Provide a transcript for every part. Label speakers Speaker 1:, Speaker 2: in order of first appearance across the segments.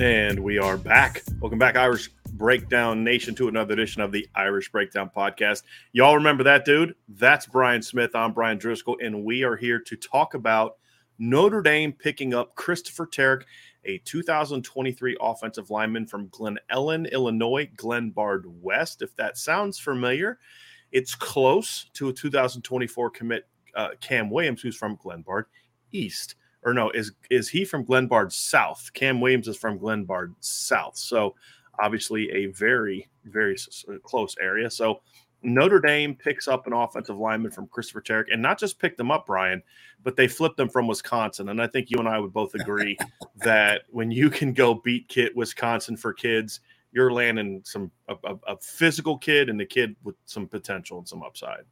Speaker 1: And we are back. Welcome back, Irish Breakdown Nation, to another edition of the Irish Breakdown Podcast. Y'all remember that dude? That's Brian Smith. I'm Brian Driscoll, and we are here to talk about Notre Dame picking up Christopher Terek, a 2023 offensive lineman from Glen Ellyn, Illinois, Glenbard West. If that sounds familiar, it's close to a 2024 commit, uh, Cam Williams, who's from Glenbard East or no, is is he from Glenbard South? Cam Williams is from Glenbard South. So obviously a very very close area. So Notre Dame picks up an offensive lineman from Christopher Terek, and not just picked them up, Brian, but they flipped them from Wisconsin. And I think you and I would both agree that when you can go beat Kit Wisconsin for kids, you're landing some a, a, a physical kid and a kid with some potential and some upside.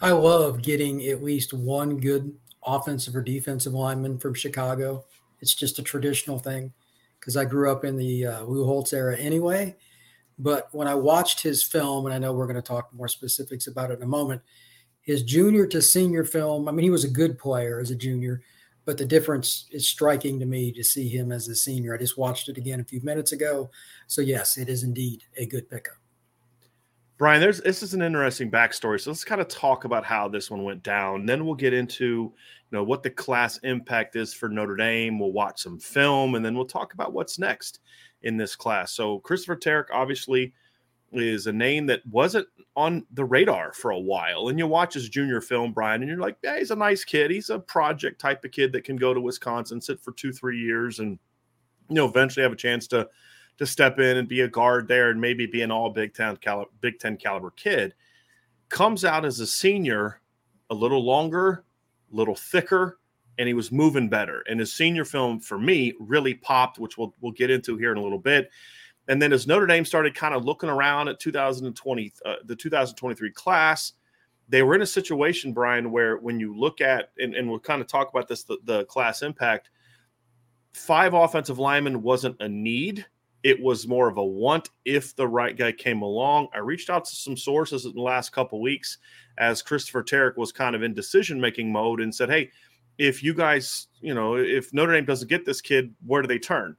Speaker 2: I love getting at least one good offensive or defensive lineman from Chicago. It's just a traditional thing because I grew up in the uh, Lou Holtz era anyway. But when I watched his film, and I know we're going to talk more specifics about it in a moment, his junior to senior film, I mean, he was a good player as a junior, but the difference is striking to me to see him as a senior. I just watched it again a few minutes ago. So, yes, it is indeed a good pickup.
Speaker 1: Brian, there's this is an interesting backstory. So let's kind of talk about how this one went down. Then we'll get into you know what the class impact is for Notre Dame. We'll watch some film, and then we'll talk about what's next in this class. So Christopher Terek obviously is a name that wasn't on the radar for a while. And you watch his junior film, Brian, and you're like, yeah, he's a nice kid. He's a project type of kid that can go to Wisconsin, sit for two, three years, and you know eventually have a chance to to step in and be a guard there and maybe be an all Big Ten Big Ten caliber kid. Comes out as a senior, a little longer, a little thicker, and he was moving better. And his senior film for me really popped, which we'll we'll get into here in a little bit. And then as Notre Dame started kind of looking around at 2020, uh, the 2023 class, they were in a situation, Brian, where when you look at and, and we'll kind of talk about this, the, the class impact. Five offensive linemen wasn't a need it was more of a want if the right guy came along. I reached out to some sources in the last couple weeks as Christopher Terek was kind of in decision making mode and said, Hey, if you guys, you know, if Notre Dame doesn't get this kid, where do they turn?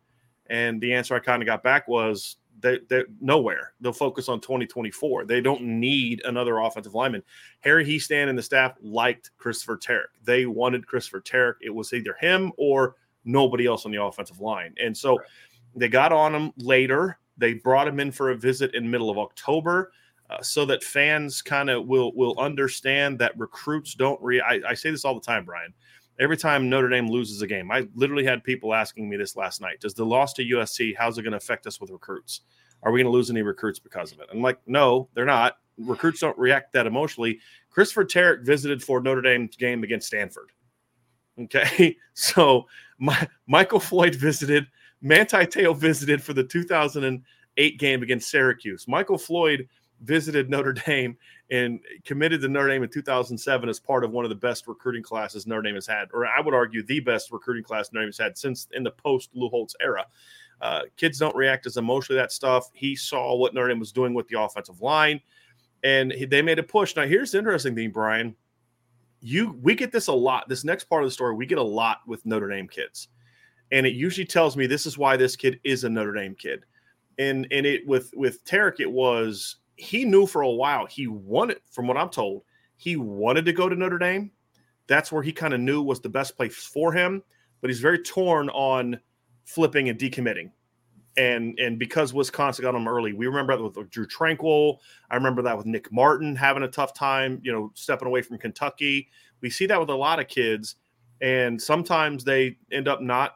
Speaker 1: And the answer I kind of got back was they, they're nowhere. They'll focus on 2024. They don't need another offensive lineman. Harry Hiestand and the staff liked Christopher Terek. They wanted Christopher Terek. It was either him or nobody else on the offensive line. And so right they got on him later. They brought him in for a visit in middle of October. Uh, so that fans kind of will will understand that recruits don't re. I, I, say this all the time, Brian. Every time Notre Dame loses a game, I literally had people asking me this last night. Does the loss to USC how's it going to affect us with recruits? Are we going to lose any recruits because of it? I'm like, no, they're not. Recruits don't react that emotionally. Christopher Terek visited for Notre Dame's game against Stanford. Okay, so my, Michael Floyd visited Manti Te'o visited for the 2008 game against Syracuse. Michael Floyd visited Notre Dame and committed to Notre Dame in 2007 as part of one of the best recruiting classes Notre Dame has had, or I would argue the best recruiting class Notre Dame has had since in the post Lou Holtz era. Uh, kids don't react as emotionally that stuff. He saw what Notre Dame was doing with the offensive line, and he, they made a push. Now, here's the interesting thing, Brian. You we get this a lot. This next part of the story, we get a lot with Notre Dame kids, and it usually tells me this is why this kid is a Notre Dame kid. And and it with with Terek, it was he knew for a while he wanted, from what I'm told, he wanted to go to Notre Dame. That's where he kind of knew was the best place for him. But he's very torn on flipping and decommitting. And and because Wisconsin got him early, we remember that with Drew Tranquill. I remember that with Nick Martin having a tough time, you know, stepping away from Kentucky. We see that with a lot of kids, and sometimes they end up not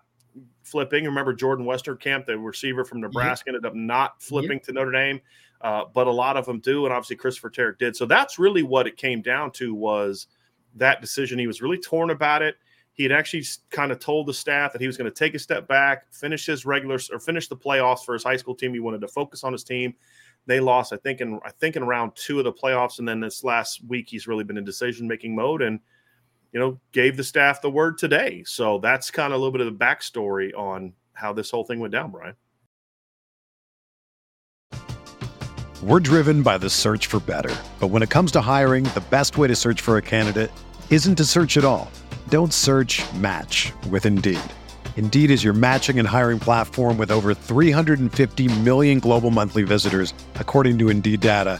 Speaker 1: flipping. Remember Jordan Westerkamp, the receiver from Nebraska, yep. ended up not flipping yep. to Notre Dame, uh, but a lot of them do, and obviously Christopher Terek did. So that's really what it came down to was that decision. He was really torn about it. He had actually kind of told the staff that he was going to take a step back, finish his regular or finish the playoffs for his high school team. He wanted to focus on his team. They lost, I think, in I think in round two of the playoffs, and then this last week he's really been in decision making mode and you know gave the staff the word today. So that's kind of a little bit of the backstory on how this whole thing went down, Brian.
Speaker 3: We're driven by the search for better, but when it comes to hiring, the best way to search for a candidate isn't to search at all. Don't search match with Indeed. Indeed is your matching and hiring platform with over 350 million global monthly visitors, according to Indeed data,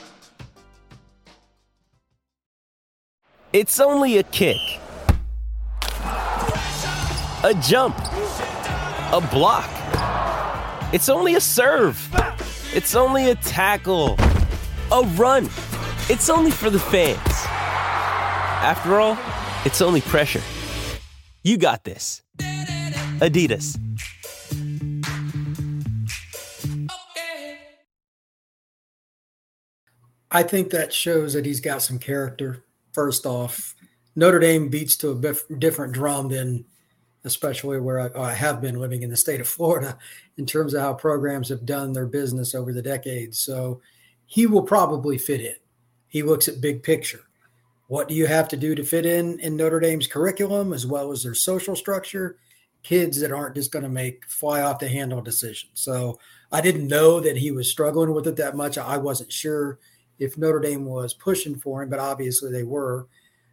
Speaker 4: It's only a kick, a jump, a block. It's only a serve. It's only a tackle, a run. It's only for the fans. After all, it's only pressure. You got this. Adidas.
Speaker 2: I think that shows that he's got some character. First off, Notre Dame beats to a bif- different drum than, especially where I, I, have been living in the state of Florida, in terms of how programs have done their business over the decades. So he will probably fit in. He looks at big picture. What do you have to do to fit in in Notre Dame's curriculum as well as their social structure? Kids that aren't just going to make fly off the handle decisions. So I didn't know that he was struggling with it that much. I wasn't sure if Notre Dame was pushing for him, but obviously they were.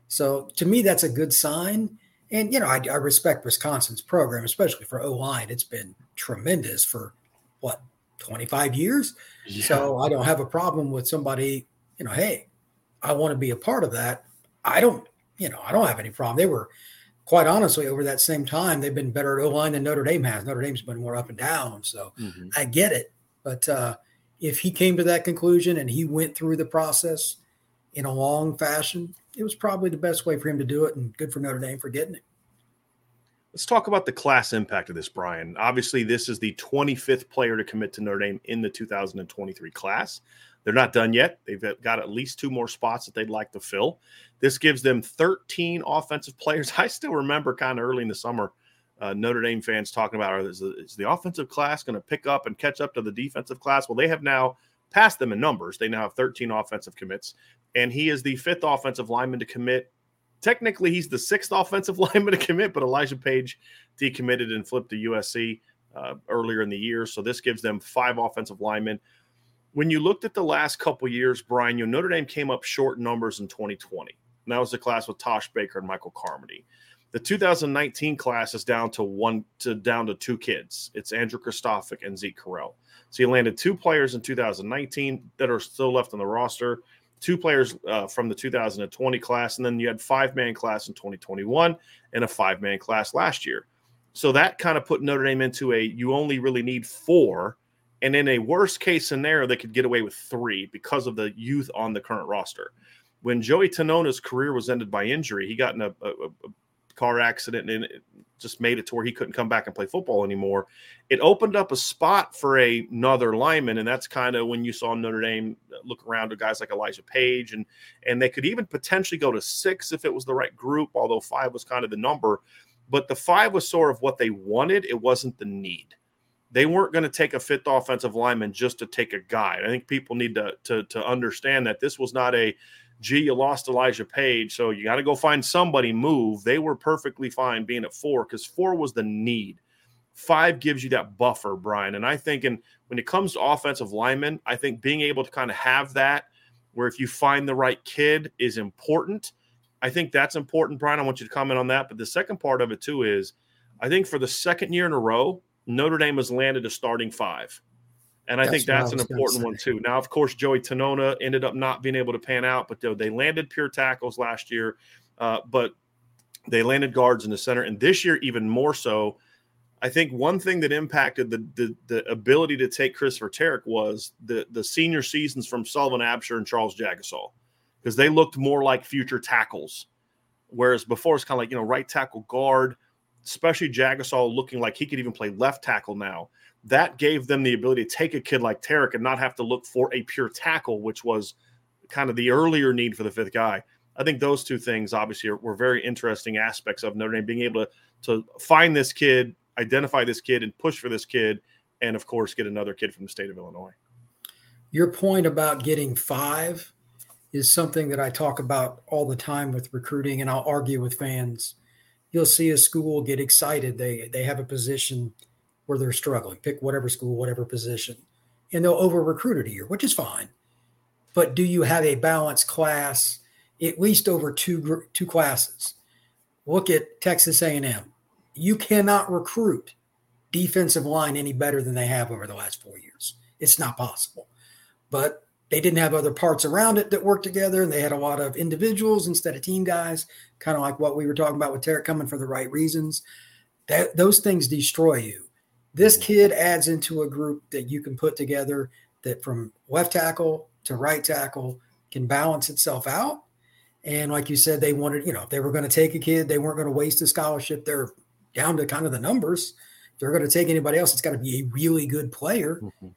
Speaker 2: So to me, that's a good sign. And you know, I, I respect Wisconsin's program, especially for O line. It's been tremendous for what 25 years. Yeah. So I don't have a problem with somebody. You know, hey, I want to be a part of that. I don't. You know, I don't have any problem. They were quite honestly, over that same time, they've been better at O line than Notre Dame has. Notre Dame's been more up and down, so mm-hmm. I get it. But uh, if he came to that conclusion and he went through the process in a long fashion, it was probably the best way for him to do it, and good for Notre Dame for getting it.
Speaker 1: Let's talk about the class impact of this, Brian. Obviously, this is the 25th player to commit to Notre Dame in the 2023 class. They're not done yet. They've got at least two more spots that they'd like to fill. This gives them 13 offensive players. I still remember kind of early in the summer uh, Notre Dame fans talking about is the, is the offensive class going to pick up and catch up to the defensive class? Well, they have now passed them in numbers. They now have 13 offensive commits, and he is the fifth offensive lineman to commit. Technically, he's the sixth offensive lineman to commit, but Elijah Paige decommitted and flipped to USC uh, earlier in the year. So this gives them five offensive linemen. When you looked at the last couple years, Brian, you know, Notre Dame came up short numbers in 2020. And that was the class with Tosh Baker and Michael Carmody. The 2019 class is down to one to down to two kids. It's Andrew Kristofic and Zeke Correll. So you landed two players in 2019 that are still left on the roster. two players uh, from the 2020 class, and then you had five man class in 2021 and a five man class last year. So that kind of put Notre Dame into a you only really need four. And in a worst case scenario, they could get away with three because of the youth on the current roster. When Joey Tanona's career was ended by injury, he got in a, a, a car accident and it just made it to where he couldn't come back and play football anymore. It opened up a spot for a, another lineman, and that's kind of when you saw Notre Dame look around to guys like Elijah Paige, and and they could even potentially go to six if it was the right group, although five was kind of the number. But the five was sort of what they wanted; it wasn't the need. They weren't going to take a fifth offensive lineman just to take a guy. I think people need to to, to understand that this was not a gee, you lost Elijah Paige, so you got to go find somebody move. They were perfectly fine being at four because four was the need. Five gives you that buffer, Brian. And I think and when it comes to offensive linemen, I think being able to kind of have that where if you find the right kid is important. I think that's important, Brian. I want you to comment on that. But the second part of it, too, is I think for the second year in a row, Notre Dame has landed a starting five. And I that's think that's an important one too. Now, of course, Joey Tanona ended up not being able to pan out, but they landed pure tackles last year. Uh, but they landed guards in the center, and this year even more so. I think one thing that impacted the the, the ability to take Christopher Terek was the the senior seasons from Sullivan Absher and Charles Jagusah, because they looked more like future tackles, whereas before it's kind of like you know right tackle guard, especially Jagusah looking like he could even play left tackle now that gave them the ability to take a kid like Terek and not have to look for a pure tackle, which was kind of the earlier need for the fifth guy. I think those two things obviously are, were very interesting aspects of Notre Dame being able to to find this kid, identify this kid, and push for this kid, and of course get another kid from the state of Illinois.
Speaker 2: Your point about getting five is something that I talk about all the time with recruiting, and I'll argue with fans. You'll see a school get excited; they they have a position where they're struggling. Pick whatever school, whatever position, and they'll over recruit it a year, which is fine. But do you have a balanced class, at least over two two classes? Look at Texas A&M. You cannot recruit defensive line any better than they have over the last four years. It's not possible. But they didn't have other parts around it that worked together, and they had a lot of individuals instead of team guys, kind of like what we were talking about with Terek coming for the right reasons. That those things destroy you. This kid adds into a group that you can put together that from left tackle to right tackle can balance itself out. And like you said, they wanted, you know, if they were going to take a kid, they weren't going to waste a scholarship. They're down to kind of the numbers. If they're going to take anybody else, it's got to be a really good player. Mm-hmm.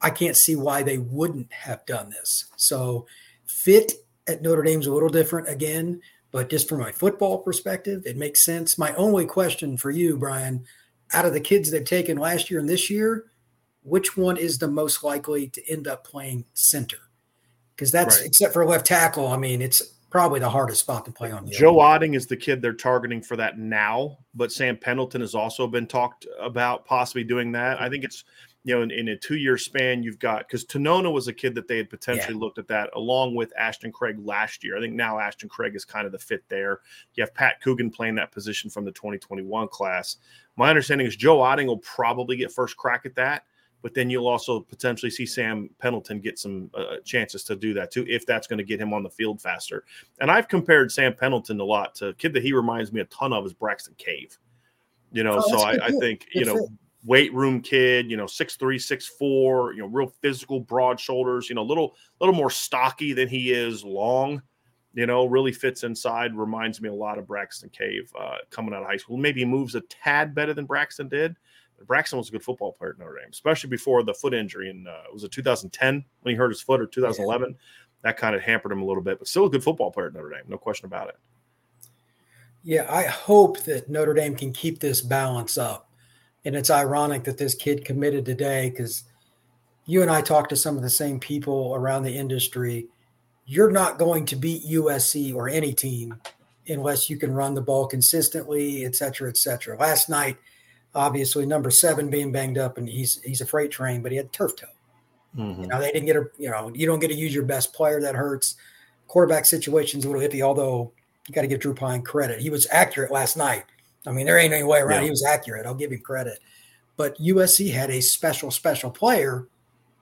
Speaker 2: I can't see why they wouldn't have done this. So fit at Notre Dame's a little different again, but just from my football perspective, it makes sense. My only question for you, Brian, out of the kids they've taken last year and this year, which one is the most likely to end up playing center? Because that's right. except for left tackle. I mean, it's probably the hardest spot to play on.
Speaker 1: Joe Otting is the kid they're targeting for that now, but Sam Pendleton has also been talked about possibly doing that. I think it's you know in, in a two year span you've got because Tanona was a kid that they had potentially yeah. looked at that along with Ashton Craig last year. I think now Ashton Craig is kind of the fit there. You have Pat Coogan playing that position from the 2021 class. My understanding is Joe Otting will probably get first crack at that, but then you'll also potentially see Sam Pendleton get some uh, chances to do that too, if that's going to get him on the field faster. And I've compared Sam Pendleton a lot to a kid that he reminds me a ton of is Braxton Cave. You know, oh, so I, I, think, you know, weight room kid, you know, six three, six four, you know, real physical, broad shoulders, you know, little little more stocky than he is long you know, really fits inside. Reminds me a lot of Braxton Cave uh, coming out of high school. Maybe moves a tad better than Braxton did. Braxton was a good football player at Notre Dame, especially before the foot injury. And uh, was it 2010 when he hurt his foot or 2011? Yeah. That kind of hampered him a little bit, but still a good football player at Notre Dame. No question about it.
Speaker 2: Yeah, I hope that Notre Dame can keep this balance up. And it's ironic that this kid committed today because you and I talked to some of the same people around the industry you're not going to beat USC or any team unless you can run the ball consistently, et cetera, et cetera. Last night, obviously, number seven being banged up, and he's he's a freight train, but he had turf toe. Mm-hmm. You know, they didn't get a you know, you don't get to use your best player. That hurts. Quarterback situation's a little iffy, although you got to give Drew Pyne credit. He was accurate last night. I mean, there ain't any way around. Yeah. He was accurate. I'll give him credit. But USC had a special, special player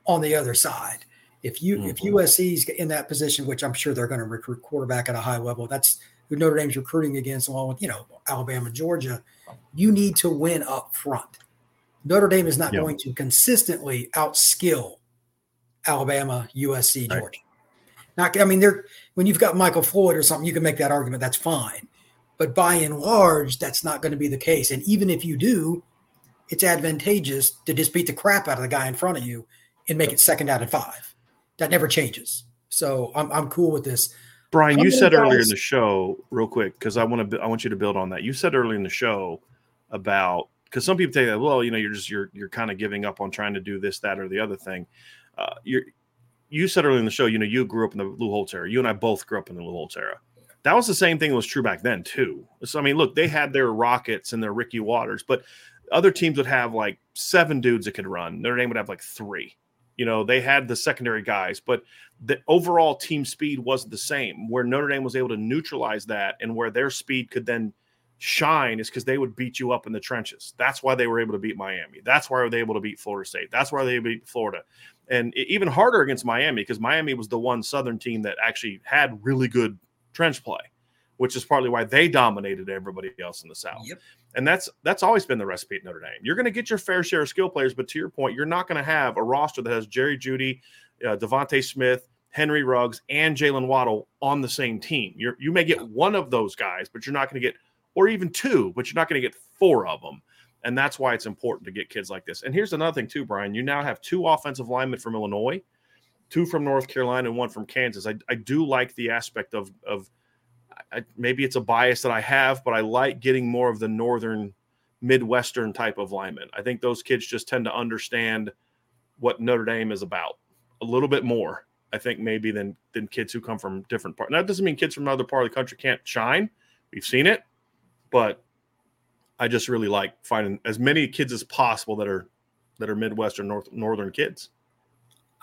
Speaker 2: on the other side. If you mm-hmm. if USC's in that position, which I'm sure they're going to recruit quarterback at a high level, that's who Notre Dame's recruiting against, along with you know Alabama, Georgia. You need to win up front. Notre Dame is not yep. going to consistently outskill Alabama, USC, Georgia. Right. Not, I mean, they're when you've got Michael Floyd or something, you can make that argument. That's fine, but by and large, that's not going to be the case. And even if you do, it's advantageous to just beat the crap out of the guy in front of you and make it second out of five. That never changes. So I'm I'm cool with this.
Speaker 1: Brian, you said guys, earlier in the show, real quick, because I want to I want you to build on that. You said earlier in the show about because some people say that well, you know, you're just you're you're kind of giving up on trying to do this, that, or the other thing. Uh, you're you said earlier in the show, you know, you grew up in the Lou Holtz era. You and I both grew up in the Lou Holtz era. That was the same thing that was true back then too. So I mean, look, they had their Rockets and their Ricky Watters, but other teams would have like seven dudes that could run. Notre Dame would have like three. You know, they had the secondary guys, but the overall team speed wasn't the same. Where Notre Dame was able to neutralize that and where their speed could then shine is because they would beat you up in the trenches. That's why they were able to beat Miami. That's why they were able to beat Florida State. That's why they beat Florida. And even harder against Miami because Miami was the one Southern team that actually had really good trench play, which is partly why they dominated everybody else in the South. Yep. And that's that's always been the recipe at Notre Dame. You're going to get your fair share of skill players, but to your point, you're not going to have a roster that has Jerry Jeudy, uh, Smith, Henry Ruggs, and Jaylen Waddle on the same team. you you may get one of those guys, but you're not going to get or even two, but you're not going to get four of them. And that's why it's important to get kids like this. And here's another thing, too, Brian. You now have two offensive linemen from Illinois, two from North Carolina, and one from Kansas. I, I do like the aspect of, of I, maybe it's a bias that I have, but I like getting more of the northern, Midwestern type of linemen. I think those kids just tend to understand what Notre Dame is about a little bit more. I think maybe than than kids who come from different parts. Now, that doesn't mean kids from another part of the country can't shine. We've seen it but I just really like finding as many kids as possible that are that are Midwestern North Northern kids.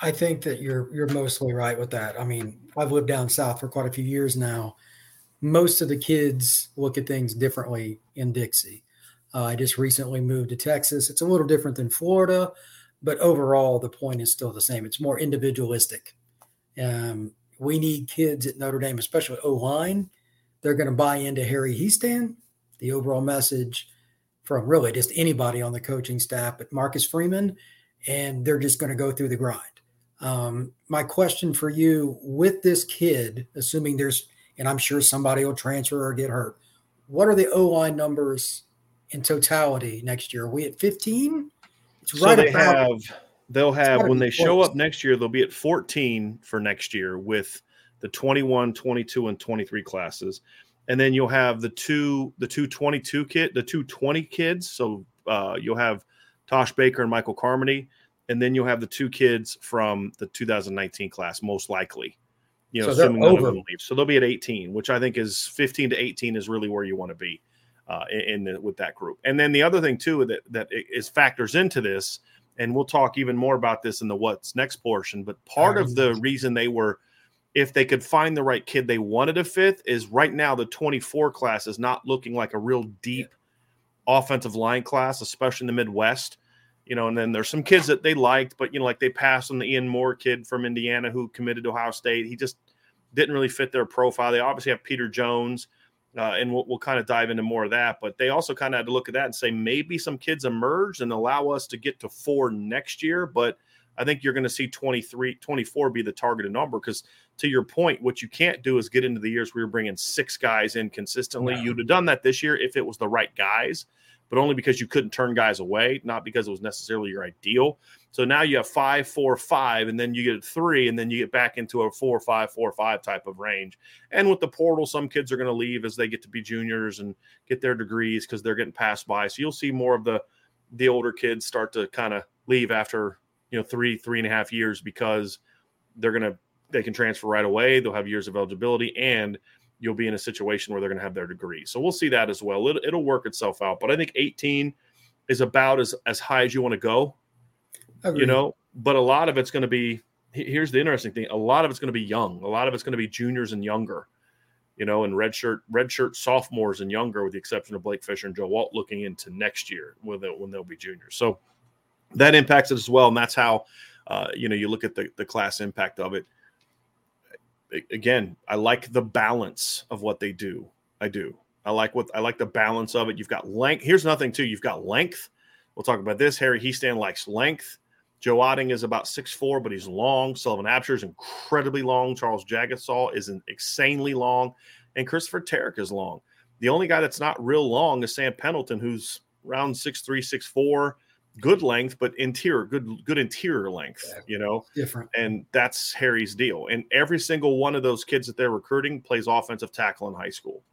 Speaker 2: I think that you're you're mostly right with that. I mean, I've lived down south for quite a few years now. Most of the kids look at things differently in Dixie. Uh, I just recently moved to Texas. It's a little different than Florida, but overall the point is still the same. It's more individualistic. Um, we need kids at Notre Dame, especially O line. They're going to buy into Harry Hiestand the overall message from really just anybody on the coaching staff, but Marcus Freeman, and they're just going to go through the grind. Um, my question for you with this kid, assuming there's, and I'm sure somebody will transfer or get hurt, what are the O line numbers in totality next year? Are we at 15?
Speaker 1: It's right so they about, have, they'll have, when they show up next year, they'll be at 14 for next year with the 21, 22, and 23 classes and then you'll have the two the two 22 kid the two 20 kids so uh, you'll have tosh baker and michael carmody and then you'll have the two kids from the 2019 class most likely you know so assuming none of them leave. So they'll be at 18 which i think is 15 to 18 is really where you want to be uh, in, the, with that group. And then the other thing too that that is factors into this and we'll talk even more about this in the what's next portion but part of the reason they were if they could find the right kid they wanted a fifth is right now the 24 class is not looking like a real deep offensive line class especially in the midwest you know and then there's some kids that they liked but you know like they passed on the ian moore kid from indiana who committed to ohio state he just didn't really fit their profile they obviously have peter jones uh, and we'll, we'll kind of dive into more of that but they also kind of had to look at that and say maybe some kids emerge and allow us to get to four next year but I think you're going to see 23, 24 be the targeted number because, to your point, what you can't do is get into the years where you're bringing six guys in consistently. No. You'd have done that this year if it was the right guys, but only because you couldn't turn guys away, not because it was necessarily your ideal. So now you have five, four, five, and then you get three, and then you get back into a four, five, four, five type of range. And with the portal, some kids are going to leave as they get to be juniors and get their degrees because they're getting passed by. So you'll see more of the the older kids start to kind of leave after you know three three and a half years because they're gonna they can transfer right away they'll have years of eligibility and you'll be in a situation where they're going to have their degree. So we'll see that as well. It'll, it'll work itself out but i think 18 is about as as high as you want to go you know? But a lot of it's going to be here's the interesting thing a lot of it's going to be young. A lot of it's going to be juniors and younger you know and red shirt red shirt sophomores and younger with the exception of blake fisher and joe Alt looking into next year when, they, when they'll be juniors. So that impacts it as well. And that's how uh, you know, you look at the, the class impact of it. Again, I like the balance of what they do. I do. I like what I like the balance of it. You've got length. Here's nothing too. You've got length. We'll talk about this. Harry Hiestand likes length. Joe Otting is about six four, but he's long. Sullivan Absher is incredibly long. Charles Jagusah is insanely long. And Christopher Terek is long. The only guy that's not real long is Sam Pendleton, who's around six three, six four good length, but interior, good, good interior length, you know,
Speaker 2: different.
Speaker 1: And that's Harry's deal. And every single one of those kids that they're recruiting plays offensive tackle in high school.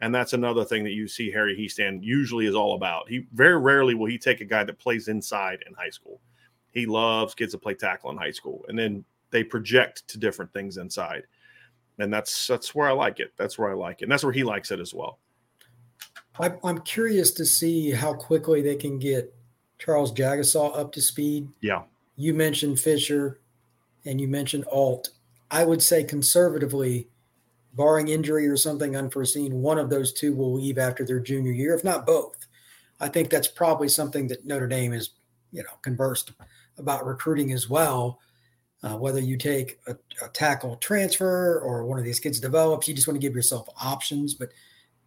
Speaker 1: And that's another thing that you see Harry Hiestand usually is all about. He very rarely will he take a guy that plays inside in high school. He loves kids that play tackle in high school. And then they project to different things inside. And that's that's where I like it. That's where I like it. And that's where he likes it as well.
Speaker 2: I'm curious to see how quickly they can get Charles Jagusah up to speed.
Speaker 1: Yeah.
Speaker 2: You mentioned Fisher and you mentioned Alt. I would say conservatively, barring injury or something unforeseen, one of those two will leave after their junior year, if not both. I think that's probably something that Notre Dame is, you know, conversed about recruiting as well. Uh, whether you take a, a, tackle transfer or one of these kids develops, you just want to give yourself options. But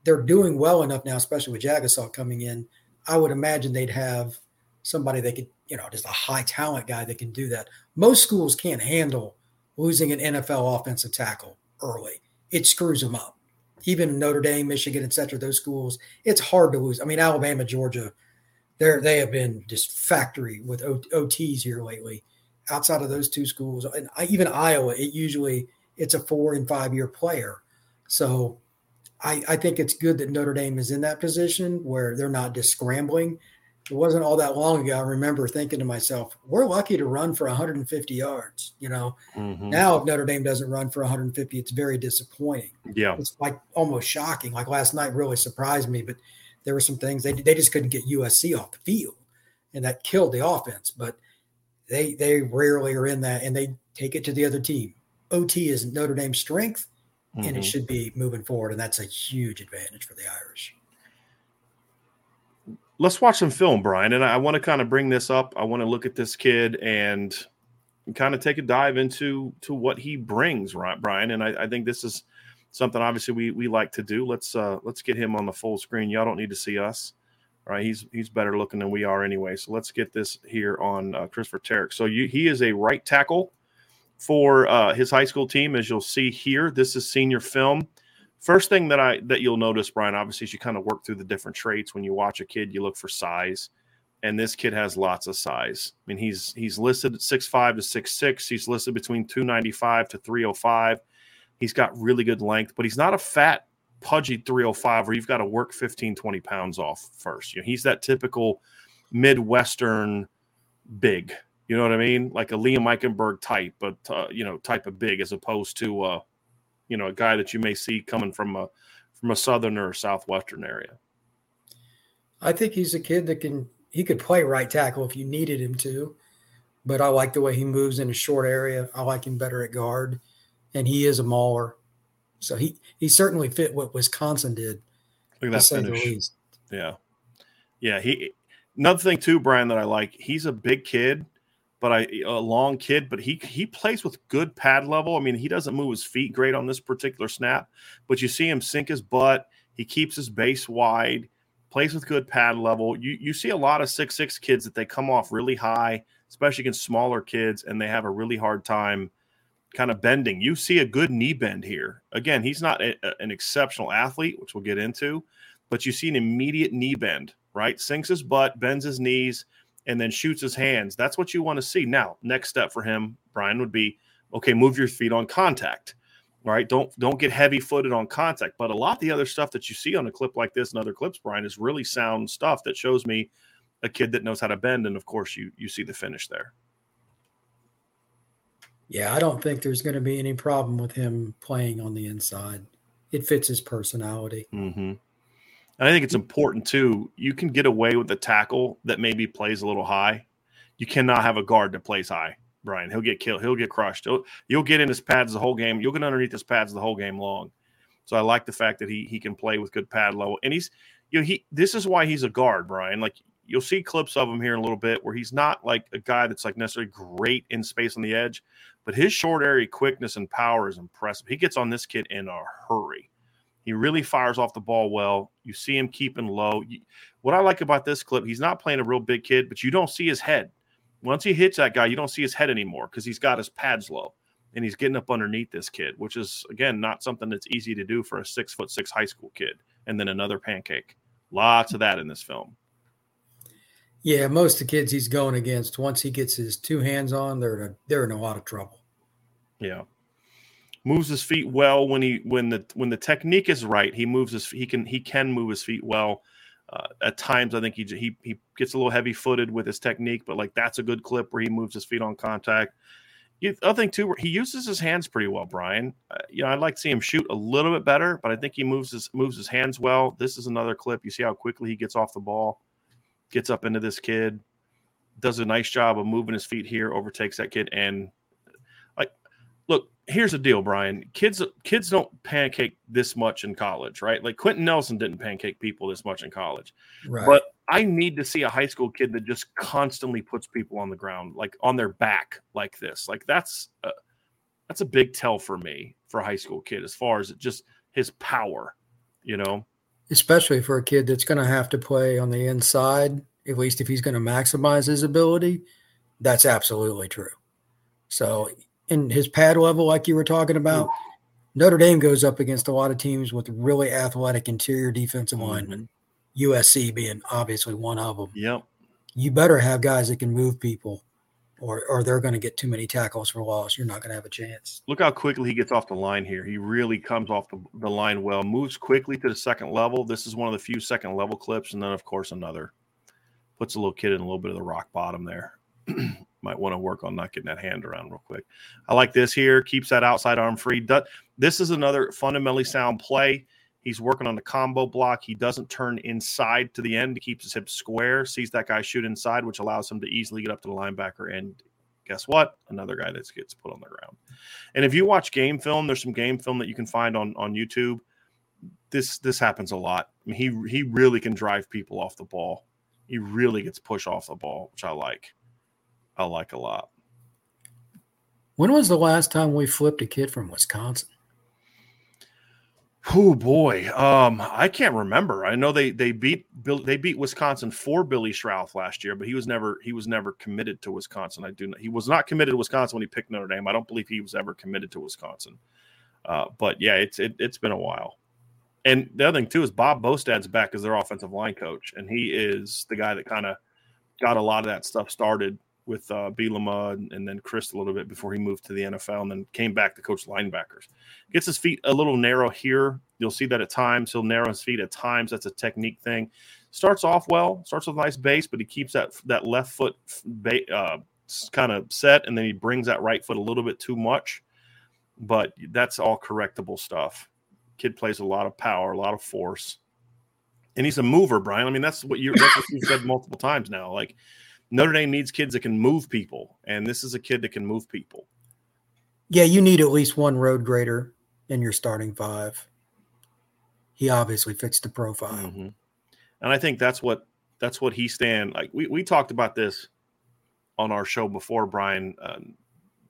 Speaker 2: they're doing well enough now, especially with Jagusah coming in. I would imagine they'd have somebody that could, you know, just a high talent guy that can do that. Most schools can't handle losing an NFL offensive tackle early. It screws them up. Even Notre Dame, Michigan, et cetera, those schools, it's hard to lose. I mean, Alabama, Georgia, they're they have been just factory with OTs here lately. Outside of those two schools, and even Iowa, it usually it's a four and five year player. So I, I think it's good that Notre Dame is in that position where they're not just scrambling it wasn't all that long ago. I remember thinking to myself, we're lucky to run for 150 yards. You know, mm-hmm. now if Notre Dame doesn't run for 150, it's very disappointing.
Speaker 1: Yeah.
Speaker 2: It's like almost shocking. Like last night really surprised me, but there were some things they, they just couldn't get USC off the field and that killed the offense. But they, they rarely are in that and they take it to the other team. OT is Notre Dame's strength mm-hmm. and it mm-hmm. should be moving forward. And that's a huge advantage for the Irish
Speaker 1: let's watch some film, Brian. And I want to kind of bring this up. I want to look at this kid and kind of take a dive into to what he brings, right, Brian? And I, I think this is something obviously we we like to do. Let's uh let's get him on the full screen. Y'all don't need to see us. All right, he's he's better looking than we are anyway. So let's get this here on uh, Christopher Terek. So you, he is a right tackle for uh, his high school team, as you'll see here. This is senior film. First thing that I that you'll notice, Brian, obviously, is you kind of work through the different traits. When you watch a kid, you look for size, and this kid has lots of size. I mean, he's he's listed at six five to six six. He's listed between two ninety five to three oh five. He's got really good length, but he's not a fat, pudgy 305 where you've got to work 15, 20 pounds off first. You know, he's that typical Midwestern big. You know what I mean? Like a Liam Eichenberg type, but uh, you know, type of big as opposed to uh, you know a guy that you may see coming from a from a southern or southwestern area.
Speaker 2: I think he's a kid that can he could play right tackle if you needed him to, but I like the way he moves in a short area. I like him better at guard, and he is a mauler, so he he certainly fit what Wisconsin did.
Speaker 1: Look at that finish. Yeah, yeah. He another thing too, Brian, that I like. He's a big kid, but I a long kid, but he he plays with good pad level. I mean, he doesn't move his feet great on this particular snap, but you see him sink his butt. He keeps his base wide, plays with good pad level. You you see a lot of six six kids that they come off really high, especially against smaller kids, and they have a really hard time kind of bending. You see a good knee bend here. Again, he's not a, a, an exceptional athlete, which we'll get into, but you see an immediate knee bend. Right, sinks his butt, bends his knees and then shoots his hands. That's what you want to see. Now, next step for him, Brian, would be okay, move your feet on contact. All right, don't don't get heavy footed on contact. But a lot of the other stuff that you see on a clip like this and other clips, Brian, is really sound stuff that shows me a kid that knows how to bend. And of course, you you see the finish there.
Speaker 2: Yeah, I don't think there's going to be any problem with him playing on the inside. It fits his personality.
Speaker 1: Mm-hmm. And I think it's important too. You can get away with a tackle that maybe plays a little high. You cannot have a guard that plays high, Brian. He'll get killed. He'll get crushed. He'll, you'll get in his pads the whole game. You'll get underneath his pads the whole game long. So I like the fact that he he can play with good pad level. And he's you know he this is why he's a guard, Brian. Like you'll see clips of him here in a little bit where he's not like a guy that's like necessarily great in space on the edge, but his short area quickness and power is impressive. He gets on this kid in a hurry. He really fires off the ball well. You see him keeping low. What I like about this clip, he's not playing a real big kid, but you don't see his head. Once he hits that guy, you don't see his head anymore because he's got his pads low and he's getting up underneath this kid, which is again not something that's easy to do for a six foot six high school kid. And then another pancake. Lots of that in this film.
Speaker 2: Yeah, most of the kids he's going against, once he gets his two hands on, they're in a, they're in a lot of trouble.
Speaker 1: Yeah, moves his feet well when he when the when the technique is right. He moves his he can he can move his feet well. Uh, at times, I think he he he gets a little heavy footed with his technique, but like that's a good clip where he moves his feet on contact. The other thing too, he uses his hands pretty well, Brian. Uh, you know, I'd like to see him shoot a little bit better, but I think he moves his moves his hands well. This is another clip. You see how quickly he gets off the ball gets up into this kid, does a nice job of moving his feet here, overtakes that kid, and like, look, here's the deal, Brian. Kids, kids don't pancake this much in college, right? Like Quenton Nelson didn't pancake people this much in college, right. but I need to see a high school kid that just constantly puts people on the ground, like on their back, like this. Like that's a, that's a big tell for me for a high school kid as far as just his power, you know
Speaker 2: especially for a kid that's going to have to play on the inside, at least if he's going to maximize his ability, that's absolutely true. So, in his pad level, like you were talking about, Notre Dame goes up against a lot of teams with really athletic interior defensive mm-hmm. linemen, USC being obviously one of them.
Speaker 1: Yep.
Speaker 2: You better have guys that can move people or or they're going to get too many tackles for loss. You're not going to have a chance.
Speaker 1: Look how quickly he gets off the line here. He really comes off the, the line well, moves quickly to the second level. This is one of the few second level clips, and then of course another puts a little kid in a little bit of the rock bottom there. Might want to work on not getting that hand around real quick. I like this here. Keeps that outside arm free. This is another fundamentally sound play. He's working on the combo block. He doesn't turn inside to the end. He keeps his hips square, sees that guy shoot inside, which allows him to easily get up to the linebacker. And guess what? Another guy that gets put on the ground. And if you watch game film, there's some game film that you can find on, on YouTube. This this happens a lot. I mean, he he really can drive people off the ball. He really gets push off the ball, which I like. I like a lot.
Speaker 2: When was the last time we flipped a kid from Wisconsin?
Speaker 1: Oh boy, um, I can't remember. I know they they beat Bill, they beat Wisconsin for Billy Schrauth last year, but he was never he was never committed to Wisconsin. I do not, he was not committed to Wisconsin when he picked Notre Dame. I don't believe he was ever committed to Wisconsin. Uh, but yeah, it's it, has been a while. And the other thing too is Bob Bostad's back as their offensive line coach, and he is the guy that kind of got a lot of that stuff started with uh, Bielema and, then Chryst a little bit before he moved to the NFL and then came back to coach linebackers. Gets his feet a little narrow here. You'll see that at times. He'll narrow his feet at times. That's a technique thing. Starts off well, starts with a nice base, but he keeps that that left foot uh, kind of set, and then he brings that right foot a little bit too much. But that's all correctable stuff. Kid plays a lot of power, a lot of force, and he's a mover, Brian. I mean, that's what you that's what you said multiple times now. Like Notre Dame needs kids that can move people, and this is a kid that can move people.
Speaker 2: Yeah, you need at least one road grader in your starting five. He obviously fits the profile, mm-hmm.
Speaker 1: and I think that's what that's what Hiestand like. We we talked about this on our show before, Brian. Um,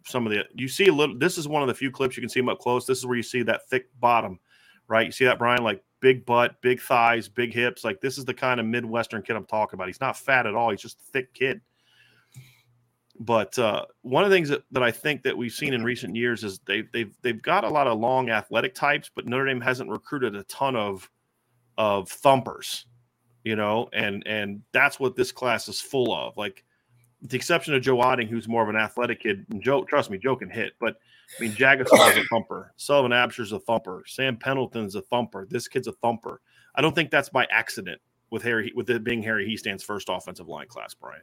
Speaker 1: some of the you see a little. This is one of the few clips you can see him up close. This is where you see that thick bottom, right? You see that, Brian? Like big butt, big thighs, big hips. Like this is the kind of Midwestern kid I'm talking about. He's not fat at all. He's just a thick kid. But uh, one of the things that, that I think that we've seen in recent years is they've they've they've got a lot of long athletic types, but Notre Dame hasn't recruited a ton of of thumpers, you know, and and that's what this class is full of. Like the exception of Joe Otting, who's more of an athletic kid. Joe, trust me, Joe can hit, but I mean, Jagusah's a thumper. Sullivan Absher's a thumper. Sam Pendleton's a thumper. This kid's a thumper. I don't think that's by accident with Harry, with it being Harry Hiestand's first offensive line class, Brian.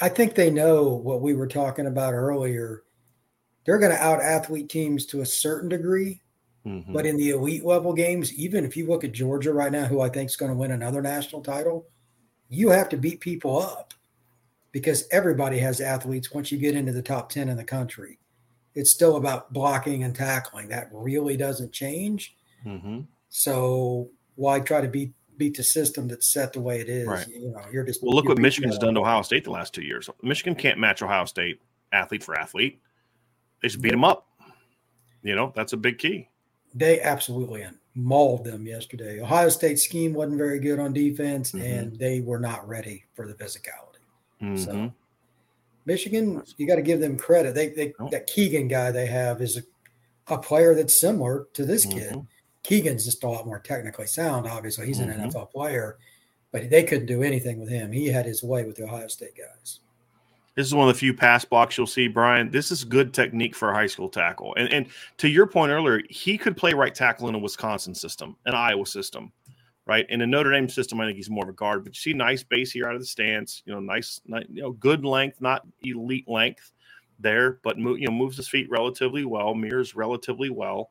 Speaker 2: I think they know what we were talking about earlier. They're going to out athlete teams to a certain degree, mm-hmm. but in the elite level games, even if you look at Georgia right now, who I think is going to win another national title, you have to beat people up because everybody has athletes once you get into the top 10 in the country it's still about blocking and tackling. That really doesn't change. Mm-hmm. So why try to beat beat the system that's set the way it is.
Speaker 1: Right.
Speaker 2: You know, you're just
Speaker 1: Well, look what Michigan's done to. Ohio State the last two years. Michigan can't match Ohio State athlete for athlete. They just beat them up. You know, that's a big key.
Speaker 2: They absolutely mauled them yesterday. Ohio State scheme wasn't very good on defense,
Speaker 1: Mhm.
Speaker 2: and they were not ready for the physicality.
Speaker 1: Mhm.
Speaker 2: So Michigan, you got to give them credit. They, they
Speaker 1: Oh.
Speaker 2: that Keegan guy they have is a, a player that's similar to this kid.
Speaker 1: Mhm.
Speaker 2: Keegan's just a lot more technically sound. Obviously, he's an
Speaker 1: Mhm.
Speaker 2: NFL player, but they couldn't do anything with him. He had his way with the Ohio State guys.
Speaker 1: This is one of the few pass blocks you'll see, Brian. This is good technique for a high school tackle. And and to your point earlier, he could play right tackle in a Wisconsin system, an Iowa system, right? In a Notre Dame system, I think he's more of a guard. But you see, nice base here out of the stance. You know, nice, ni- you know, good length, not elite length there, but you know, moves his feet relatively well, mirrors relatively well.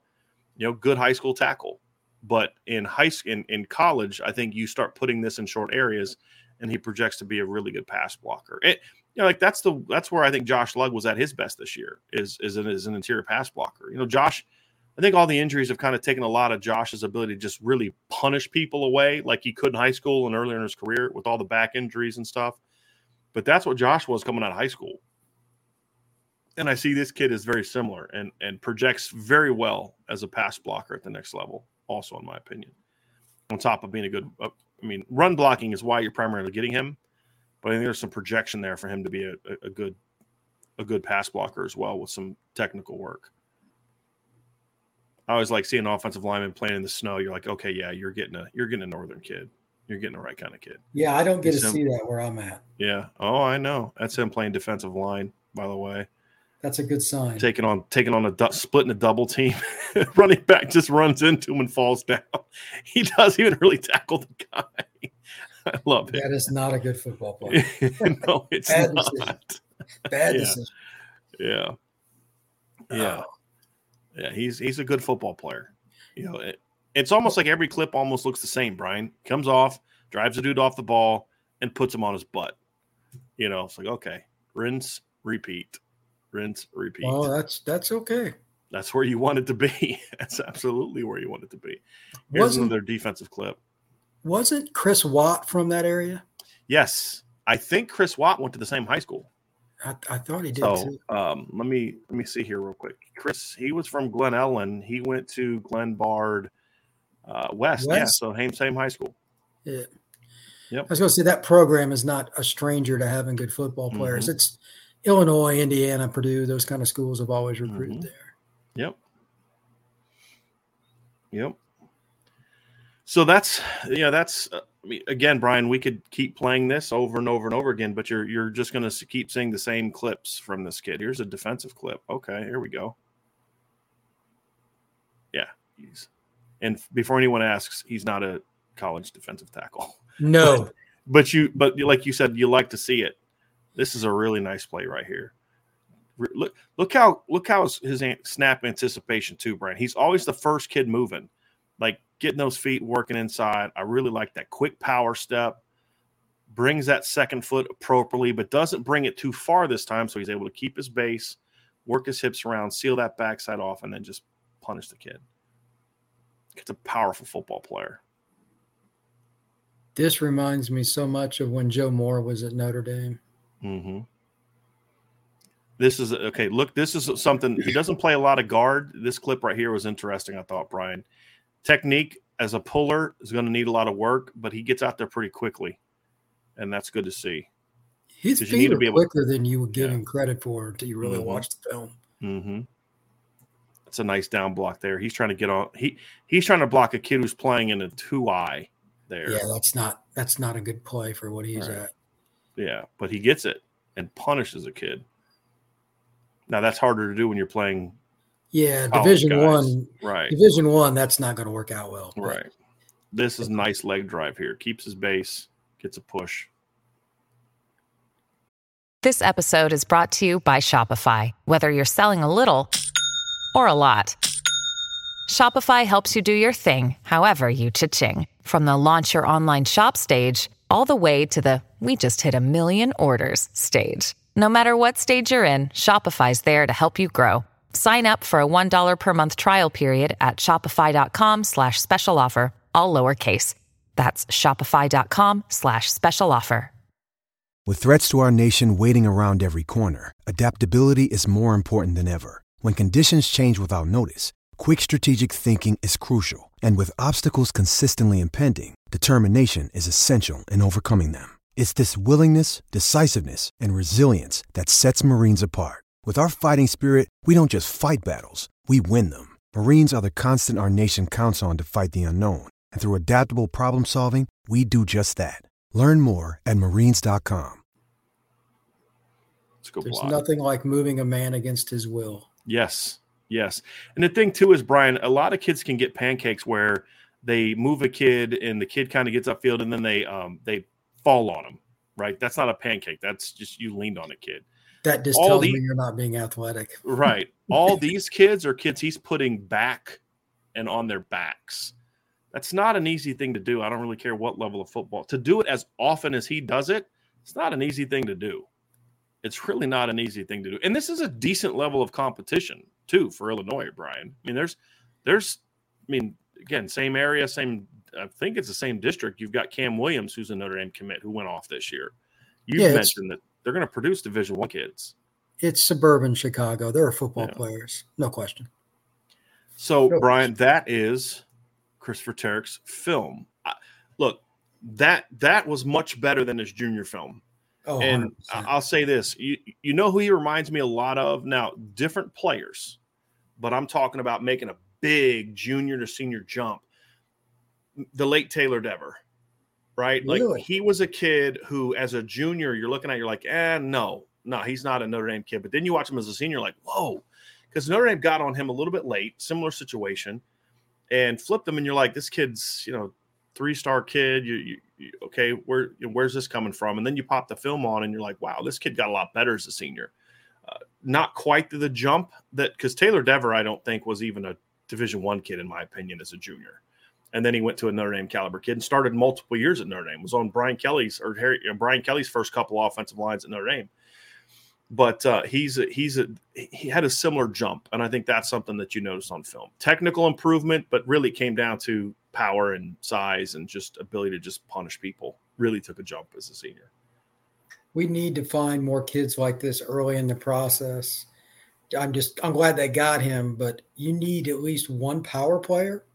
Speaker 1: You know, good high school tackle. But in high school, in, in college, I think you start putting this in short areas, and he projects to be a really good pass blocker. It, you know, like that's the that's where I think Josh Lugg was at his best this year is is an, is an interior pass blocker. You know, Josh, I think all the injuries have kind of taken a lot of Josh's ability to just really punish people away, like he could in high school and earlier in his career with all the back injuries and stuff. But that's what Josh was coming out of high school. And I see this kid is very similar and and projects very well as a pass blocker at the next level, also in my opinion. On top of being a good, uh, I mean, run blocking is why you're primarily getting him but I think there's some projection there for him to be a, a, a good a good pass blocker as well with some technical work. I always like seeing an offensive lineman playing in the snow. You're like, okay, yeah, you're getting a you're getting a northern kid. You're getting the right kind of kid.
Speaker 2: Yeah, I don't get to
Speaker 1: Sim-
Speaker 2: see that where I'm at.
Speaker 1: Yeah. Oh, I know. That's him playing defensive line. By the way,
Speaker 2: That's a good sign.
Speaker 1: taking on taking on a du- splitting a double team. Running back just runs into him and falls down. He doesn't even really tackle the guy. I love it.
Speaker 2: That is not a good football player.
Speaker 1: no, it's
Speaker 2: Bad
Speaker 1: not.
Speaker 2: decision. Bad
Speaker 1: Yeah.
Speaker 2: decision.
Speaker 1: Yeah. Yeah.
Speaker 2: Oh.
Speaker 1: Yeah. He's he's a good football player. You know, it, it's almost like every clip almost looks the same, Brian. Comes off, drives a dude off the ball, and puts him on his butt. You know, it's like, okay, rinse, repeat. Rinse, repeat.
Speaker 2: Well, that's that's okay.
Speaker 1: That's where you want it to be. That's absolutely where you want it to be. Here's
Speaker 2: Wasn't
Speaker 1: another defensive clip.
Speaker 2: wasn't Chris Watt from that area?
Speaker 1: Yes. I think Chris Watt went to the same high school.
Speaker 2: I, I thought he did
Speaker 1: So
Speaker 2: too.
Speaker 1: um, let me let me see here real quick. Chris, he was from Glen Ellyn. He went to Glenbard uh, West. Yeah, so same same high school.
Speaker 2: Yeah.
Speaker 1: Yep.
Speaker 2: I was going to say that program is not a stranger to having good football players.
Speaker 1: Mhm.
Speaker 2: It's Illinois, Indiana, Purdue. Those kind of schools have always recruited
Speaker 1: Mhm.
Speaker 2: there.
Speaker 1: Yep. Yep. So that's yeah, that's uh, I mean, again, Brian. We could keep playing this over and over and over again, but you're you're just going to keep seeing the same clips from this kid. Here's a defensive clip. Okay, here we go. Yeah, he's and before anyone asks, he's not a college defensive tackle.
Speaker 2: No,
Speaker 1: but you but like you said you like to see it this is a really nice play right here look look how look how his, his snap anticipation too Brian. he's always the first kid moving like getting those feet working inside i really like that quick power step brings that second foot appropriately but doesn't bring it too far this time so he's able to keep his base work his hips around seal that backside off and then just punish the kid it's a powerful football player
Speaker 2: this reminds me so much of when Joe Moore was at Notre Dame.
Speaker 1: Mm-hmm. This is okay. Look, this is something he doesn't play a lot of guard. This clip right here was interesting. I thought Brian technique as a puller is going to need a lot of work, but he gets out there pretty quickly, and that's good to see.
Speaker 2: His
Speaker 1: 'Cause you need
Speaker 2: feet
Speaker 1: to
Speaker 2: are
Speaker 1: be
Speaker 2: quicker than you would give
Speaker 1: Yeah.
Speaker 2: him credit for until you really
Speaker 1: Mhm.
Speaker 2: watch the film.
Speaker 1: Mm-hmm. It's a nice down block there. He's trying to get on. He he's trying to block a kid who's playing in a two eye there.
Speaker 2: Yeah, that's not that's not a good play for what he's
Speaker 1: Right.
Speaker 2: at.
Speaker 1: Yeah, but he gets it and punishes a kid. Now that's harder to do when you're playing
Speaker 2: Yeah,
Speaker 1: oh,
Speaker 2: Division
Speaker 1: guys.
Speaker 2: One,
Speaker 1: right.
Speaker 2: Division One, that's not going to work out well.
Speaker 1: Right. This is nice leg drive here. Keeps his base, gets a push.
Speaker 5: This episode is brought to you by Shopify. Whether you're selling a little or a lot, Shopify helps you do your thing, however you cha-ching. From the launch your online shop stage, all the way to the we just hit a million orders stage. No matter what stage you're in, Shopify's there to help you grow. Sign up for a $1 per month trial period at shopify.com slash special offer, all lowercase. That's shopify.com slash special offer.
Speaker 6: With threats to our nation waiting around every corner, adaptability is more important than ever. When conditions change without notice, quick strategic thinking is crucial. And with obstacles consistently impending, determination is essential in overcoming them. It's this willingness, decisiveness, and resilience that sets Marines apart. With our fighting spirit, we don't just fight battles, we win them. Marines are the constant our nation counts on to fight the unknown. And through adaptable problem solving, we do just that. Learn more at marines.com.
Speaker 1: Let's go
Speaker 2: There's
Speaker 1: block.
Speaker 2: nothing like moving a man against his will.
Speaker 1: Yes, yes. And the thing too is, Brian, a lot of kids can get pancakes where they move a kid and the kid kind of gets upfield and then they um they fall on him. Right? That's not a pancake. That's just you leaned on a kid.
Speaker 2: That just
Speaker 1: All
Speaker 2: tells
Speaker 1: the-
Speaker 2: me you're not being athletic.
Speaker 1: Right. All these kids are kids he's putting back and on their backs. That's not an easy thing to do. I don't really care what level of football. To do it as often as he does it, it's not an easy thing to do. It's really not an easy thing to do. And this is a decent level of competition too for Illinois, Brian. I mean, there's there's I mean, again, same area, same I think it's the same district. You've got Cam Williams, who's a Notre Dame commit, who went off this year. You
Speaker 2: Yeah,
Speaker 1: mentioned that they're going to produce Division One kids.
Speaker 2: It's suburban Chicago. There are football
Speaker 1: Yeah.
Speaker 2: players, no question.
Speaker 1: So,
Speaker 2: Sure.
Speaker 1: Brian, that is Christopher Terek's film. I, look, that that was much better than his junior film.
Speaker 2: Oh,
Speaker 1: and
Speaker 2: 100%.
Speaker 1: I- I'll say this: you you know who he reminds me a lot of now, different players, but I'm talking about making a big junior to senior jump. The late Taylor Dever, right?
Speaker 2: Really?
Speaker 1: Like he was a kid who, as a junior, you're looking at, you're like, eh, no, no, he's not a Notre Dame kid. But then you watch him as a senior, like, whoa, because Notre Dame got on him a little bit late, similar situation, and flipped him, and you're like, this kid's, you know, three star kid. You, you, you okay? Where where's this coming from? And then you pop the film on, and you're like, wow, this kid got a lot better as a senior. Uh, not quite the, the jump that because Taylor Dever, I don't think was even a Division One kid in my opinion as a junior. And then he went to a Notre Dame caliber kid and started multiple years at Notre Dame. Was on Brian Kelly's or Harry, uh, Brian Kelly's first couple offensive lines at Notre Dame. But uh, he's a, he's a he had a similar jump, and I think that's something that you notice on film. Technical improvement, but really came down to power and size and just ability to just punish people. Really took a jump as a senior.
Speaker 2: we need to find more kids like this early in the process. I'm just I'm glad they got him, but you need at least one power player,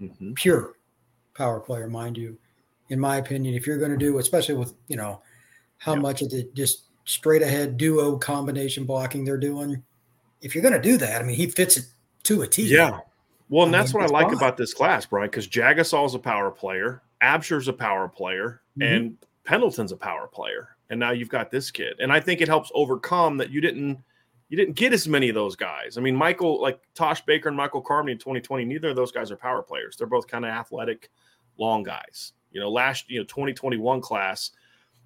Speaker 1: Mhm.
Speaker 2: pure power player, mind you. In my opinion, if you're going to do, especially with you know how
Speaker 1: Yeah.
Speaker 2: much of the just straight ahead duo combination blocking they're doing, if you're going to do that, I mean, he fits it to a T.
Speaker 1: Yeah. Well, and
Speaker 2: I
Speaker 1: that's
Speaker 2: mean,
Speaker 1: what I like
Speaker 2: fine.
Speaker 1: about this class, Brian, because Jagusah's a power player, Absher's a power player,
Speaker 2: Mhm.
Speaker 1: and Pendleton's a power player. And now you've got this kid. And I think it helps overcome that you didn't you didn't get as many of those guys. I mean, Michael, like Tosh Baker and Michael Carmody in 2020, neither of those guys are power players. They're both kind of athletic, long guys. You know, last, you know, 2021 class,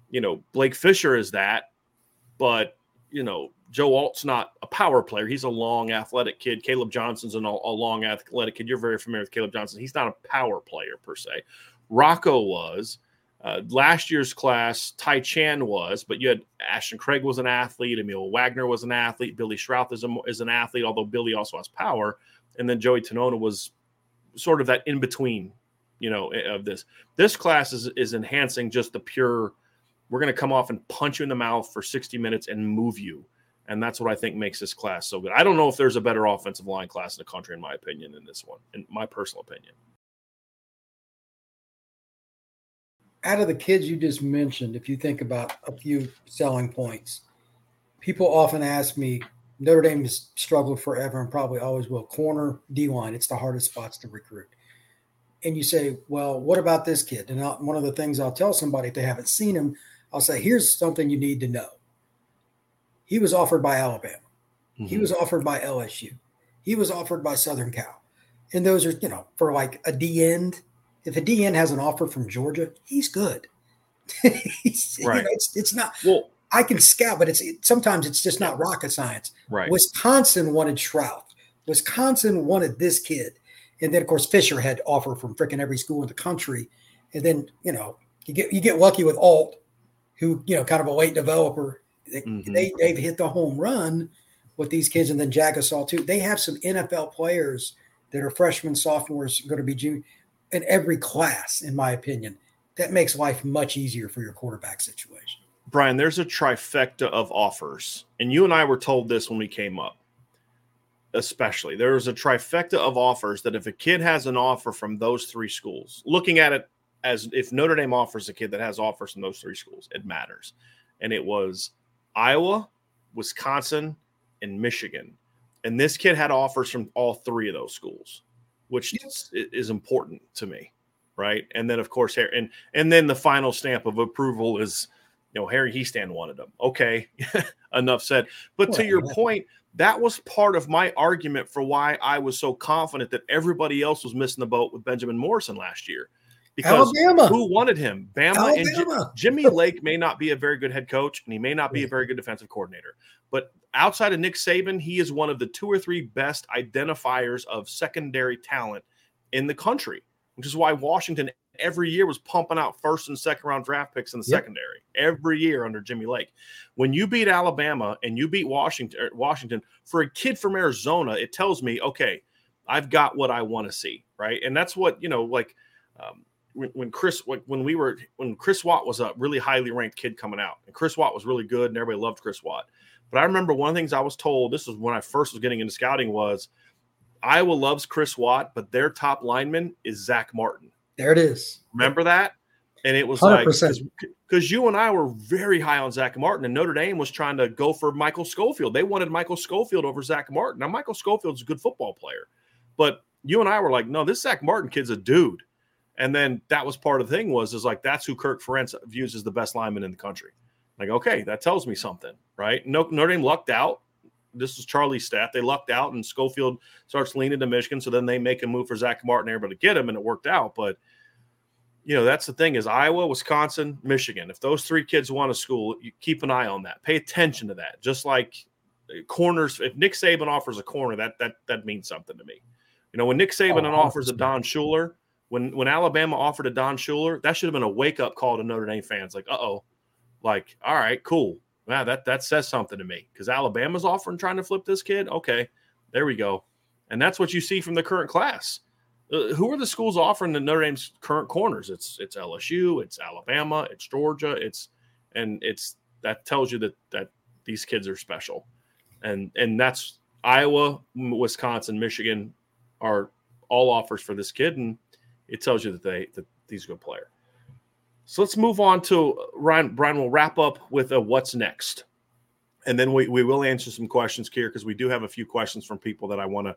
Speaker 1: you know, Blake Fisher is that, but you know, Joe Alt's not a power player. He's a long, athletic kid. Caleb Johnson's an, a long, athletic kid. You're very familiar with Caleb Johnson. He's not a power player per se. Rocco was. Uh, last year's class, Ty Chan was, but you had Ashton Craig was an athlete. Aamil Wagner was an athlete. Billy Schrauth is, a, is an athlete, although Billy also has power. And then Joey Tanona was sort of that in between, you know, of this. This class is, is enhancing just the pure we're going to come off and punch you in the mouth for 60 minutes and move you. And that's what I think makes this class so good. I don't know if there's a better offensive line class in the country, in my opinion, than this one, in my personal opinion.
Speaker 2: Out of the kids you just mentioned, if you think about a few selling points, people often ask me, Notre Dame has struggled forever and probably always will. Corner, D line, it's the hardest spots to recruit. And you say, well, what about this kid? And I'll, one of the things I'll tell somebody if they haven't seen him, I'll say, here's something you need to know. He was offered by Alabama. He mm-hmm. was offered by LSU. He was offered by Southern Cal. And those are, you know, for like a D end, if a DN has an offer from Georgia, he's good. He's- you know,
Speaker 1: Right.
Speaker 2: it's, it's not,
Speaker 1: well,
Speaker 2: I can scout, but it's it, sometimes it's just not rocket science.
Speaker 1: right.
Speaker 2: Wisconsin wanted Schrauth. Wisconsin wanted this kid. And then, of course, Fisher had offer from freaking every school in the country. And then, you know, you get you get lucky with Alt, who, you know, kind of a late developer. They,
Speaker 1: Mhm.
Speaker 2: they, they've hit the home run with these kids. And then Jagusah, too. They have some NFL players that are freshmen, sophomores, going to be junior. In every class, in my opinion. That makes life much easier for your quarterback situation.
Speaker 1: Brian, there's a trifecta of offers, and you and I were told this when we came up. Especially, there's a trifecta of offers that if a kid has an offer from those three schools, looking at it as if Notre Dame offers a kid that has offers from those three schools, it matters. And it was Iowa, Wisconsin, and Michigan. And this kid had offers from all three of those schools, which is, is important to me, right? And then of course, Harry, and and then the final stamp of approval is you know, Harry Hiestand wanted him. Okay, enough said. But to your point, that was part of my argument for why I was so confident that everybody else was missing the boat with Benjamin Morrison last year. Because Alabama. who wanted him? Bama Alabama. and Jimmy Lake may not be a very good head coach, and he may not be a very good defensive coordinator. But outside of Nick Saban, he is one of the two or three best identifiers of secondary talent in the country, which is why Washington every year was pumping out first and second round draft picks in the yep. secondary every year under Jimmy Lake. When you beat Alabama and you beat Washington, er, Washington for a kid from Arizona, it tells me, okay, I've got what I want to see, right? And that's what you know, like um, when, when Chris, when we were when Chris Watt was a really highly ranked kid coming out, and Chris Watt was really good, and everybody loved Chris Watt. But I remember one of the things I was told. This was when I first was getting into scouting was. Iowa loves Chris Watt, but their top lineman is Zach Martin.
Speaker 2: There it is.
Speaker 1: Remember that? And it was 100%. like because you and I were very high on Zach Martin, and Notre Dame was trying to go for Michael Schofield. They wanted Michael Schofield over Zach Martin. Now, Michael Schofield's a good football player, but you and I were like, no, this Zach Martin kid's a dude. And then that was part of the thing was is like that's who Kirk Ferentz views as the best lineman in the country. Like, okay, that tells me something, right? No, Notre Dame lucked out. This is Charlie's stat. They lucked out, and Schofield starts leaning to Michigan. So then they make a move for Zach Martin, able to get him, and it worked out. But you know that's the thing is Iowa, Wisconsin, Michigan. If those three kids want a school, you keep an eye on that. Pay attention to that. Just like corners, if Nick Saban offers a corner, that that that means something to me. You know, when Nick Saban oh, offers a Don Shuler, when when Alabama offered a Don Shuler, that should have been a wake up call to Notre Dame fans. Like, uh oh, like, all right, cool. Wow, that that says something to me because Alabama's offering trying to flip this kid. Okay, there we go, and that's what you see from the current class. Uh, who are the schools offering the Notre Dame's current corners? It's it's LSU, it's Alabama, it's Georgia, it's and it's that tells you that that these kids are special, and and that's Iowa, Wisconsin, Michigan are all offers for this kid, and it tells you that they that he's a good player. So let's move on to Ryan. Brian will wrap up with a what's next, and then we we will answer some questions here because we do have a few questions from people that I want to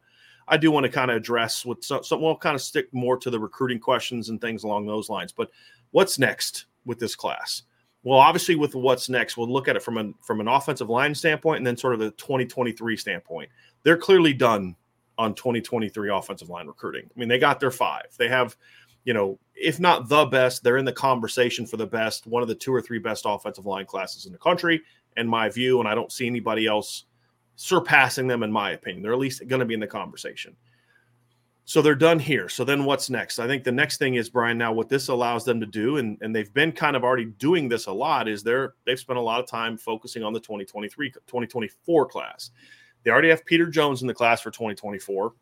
Speaker 1: I do want to kind of address with some, some we'll kind of stick more to the recruiting questions and things along those lines. But what's next with this class? Well, obviously, with what's next, we'll look at it from an from an offensive line standpoint and then sort of the 2023 standpoint. They're clearly done on 2023 offensive line recruiting. I mean, they got their five. They have, you know, if not the best, they're in the conversation for the best, one of the two or three best offensive line classes in the country, in my view. And I don't see anybody else surpassing them, in my opinion. They're at least going to be in the conversation. So they're done here. So then what's next? I think the next thing is Brian. Now, what this allows them to do, and, and they've been kind of already doing this a lot, is they're they've spent a lot of time focusing on the 2023 2024 class. They already have Peter Jones in the class for 2024.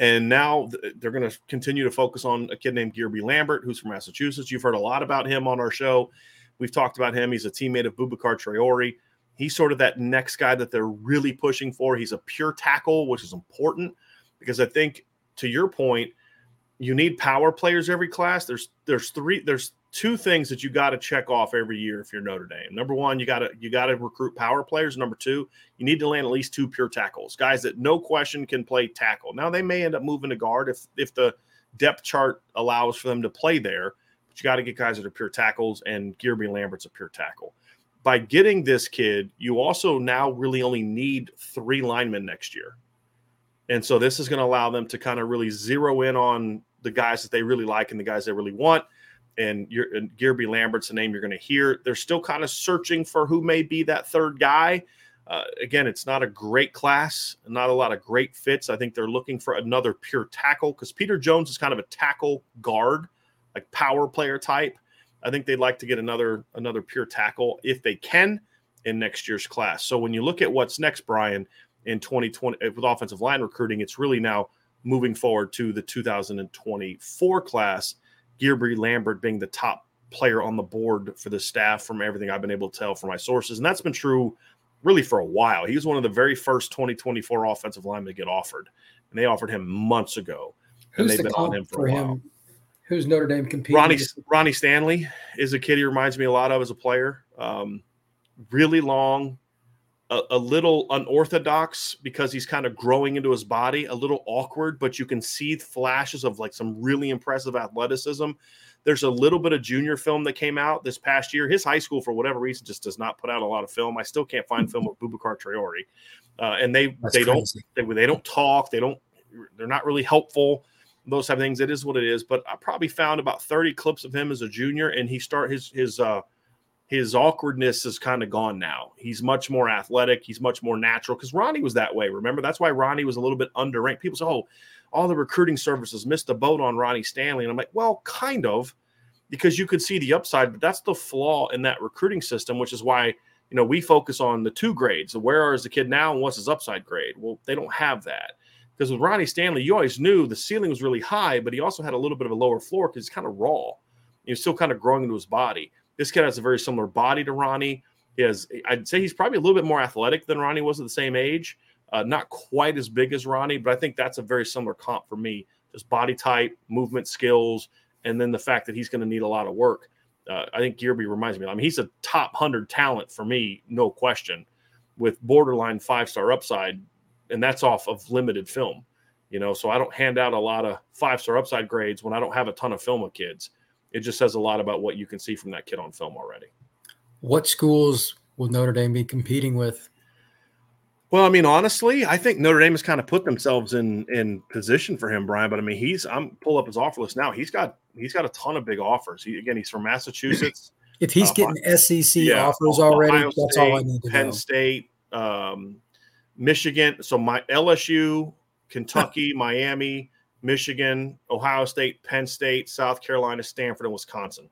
Speaker 1: And now they're going to continue to focus on a kid named Guerby Lambert, who's from Massachusetts. You've heard a lot about him on our show. We've talked about him. He's a teammate of Boubacar Traore. He's sort of that next guy that they're really pushing for. He's a pure tackle, which is important because I think to your point, you need power players every class. There's there's three there's two things that you got to check off every year if you're Notre Dame. Number one, you got to you got to recruit power players. Number two, you need to land at least two pure tackles, guys that no question can play tackle. Now they may end up moving to guard if if the depth chart allows for them to play there, but you got to get guys that are pure tackles, and Guerby Lambert's a pure tackle by getting this kid, you also now really only need three linemen next year. And so this is going to allow them to kind of really zero in on the guys that they really like and the guys they really want. And, you're, and Guerby Lambert's the name you're going to hear. They're still kind of searching for who may be that third guy. Uh, again, it's not a great class, not a lot of great fits. I think they're looking for another pure tackle because Peter Jones is kind of a tackle guard, like power player type. I think they'd like to get another another pure tackle if they can in next year's class. So when you look at what's next, Brian, in 2020 with offensive line recruiting, it's really now moving forward to the 2024 class. Guerby Lambert being the top player on the board for the staff from everything I've been able to tell from my sources. And that's been true really for a while. He was one of the very first 2024 offensive linemen to get offered, and they offered him months ago.
Speaker 2: Who's and they've the been on him for, for a while. Him? Who's Notre Dame competing?
Speaker 1: Ronnie? Ronnie Stanley is a kid he reminds me a lot of as a player. Um, really long, a, a, little unorthodox because he's kind of growing into his body, a little awkward, but you can see flashes of like some really impressive athleticism. There's a little bit of junior film that came out this past year. His high school, for whatever reason, just does not put out a lot of film. I still can't find film of Boubacar Traore, uh, and they That's they crazy. don't they, they don't talk. They don't. They're not really helpful. Those type of things. It is what it is. But I probably found about 30 clips of him as a junior, and he start his his uh his awkwardness is kind of gone now. He's much more athletic. He's much more natural because Ronnie was that way. Remember, that's why Ronnie was a little bit underranked. People say, "Oh, all the recruiting services missed a boat on Ronnie Stanley," and I'm like, "Well, kind of." because you could see the upside, but that's the flaw in that recruiting system, which is why you know we focus on the two grades. Where is the kid now, and what's his upside grade? Well, they don't have that because with Ronnie Stanley, you always knew the ceiling was really high, but he also had a little bit of a lower floor because he's kind of raw. He's still kind of growing into his body. This kid has a very similar body to Ronnie. He has, I'd say, he's probably a little bit more athletic than Ronnie was at the same age. Uh, not quite as big as Ronnie, but I think that's a very similar comp for me. Just body type, movement skills, and then the fact that he's going to need a lot of work. Uh, I think Guerby reminds me. I mean, he's a top hundred talent for me, no question, with borderline five star upside, and that's off of limited film. You know, so I don't hand out a lot of five star upside grades when I don't have a ton of film of kids. It just says a lot about what you can see from that kid on film already.
Speaker 2: What schools will Notre Dame be competing with
Speaker 1: well, I mean, honestly, I think Notre Dame has kind of put themselves in in position for him, Brian. But I mean, he's I'm pull up his offer list now. He's got he's got a ton of big offers. He, again, he's from Massachusetts.
Speaker 2: If he's uh, getting SEC yeah, offers already, Ohio that's State, all I need to
Speaker 1: Penn
Speaker 2: know.
Speaker 1: State, um, Michigan. So my LSU, Kentucky, Miami, Michigan, Ohio State, Penn State, South Carolina, Stanford, and Wisconsin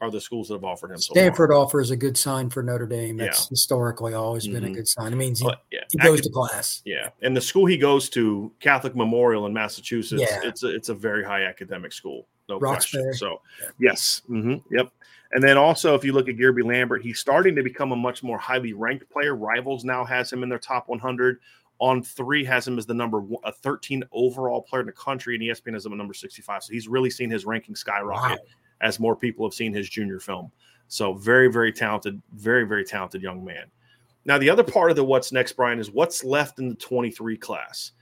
Speaker 1: are the schools that have offered him.
Speaker 2: Stanford so offers a good sign for Notre Dame. That's yeah. historically always mm-hmm. been a mm-hmm. good sign. It means he, yeah. he goes to class.
Speaker 1: Yeah, and the school he goes to, Catholic Memorial in Massachusetts, yeah. it's a, it's a very high academic school, no Roxbury. question. So yes, mm-hmm. yep. And then also, if you look at Guerby Lambert, he's starting to become a much more highly ranked player. Rivals now has him in their top 100. On three has him as the number one, a 13 overall player in the country, and ESPN has him at number 65. So he's really seen his ranking skyrocket. Wow as more people have seen his junior film. So very, very talented, very, very talented young man. Now, the other part of the what's next, Brian, is what's left in the 23 class.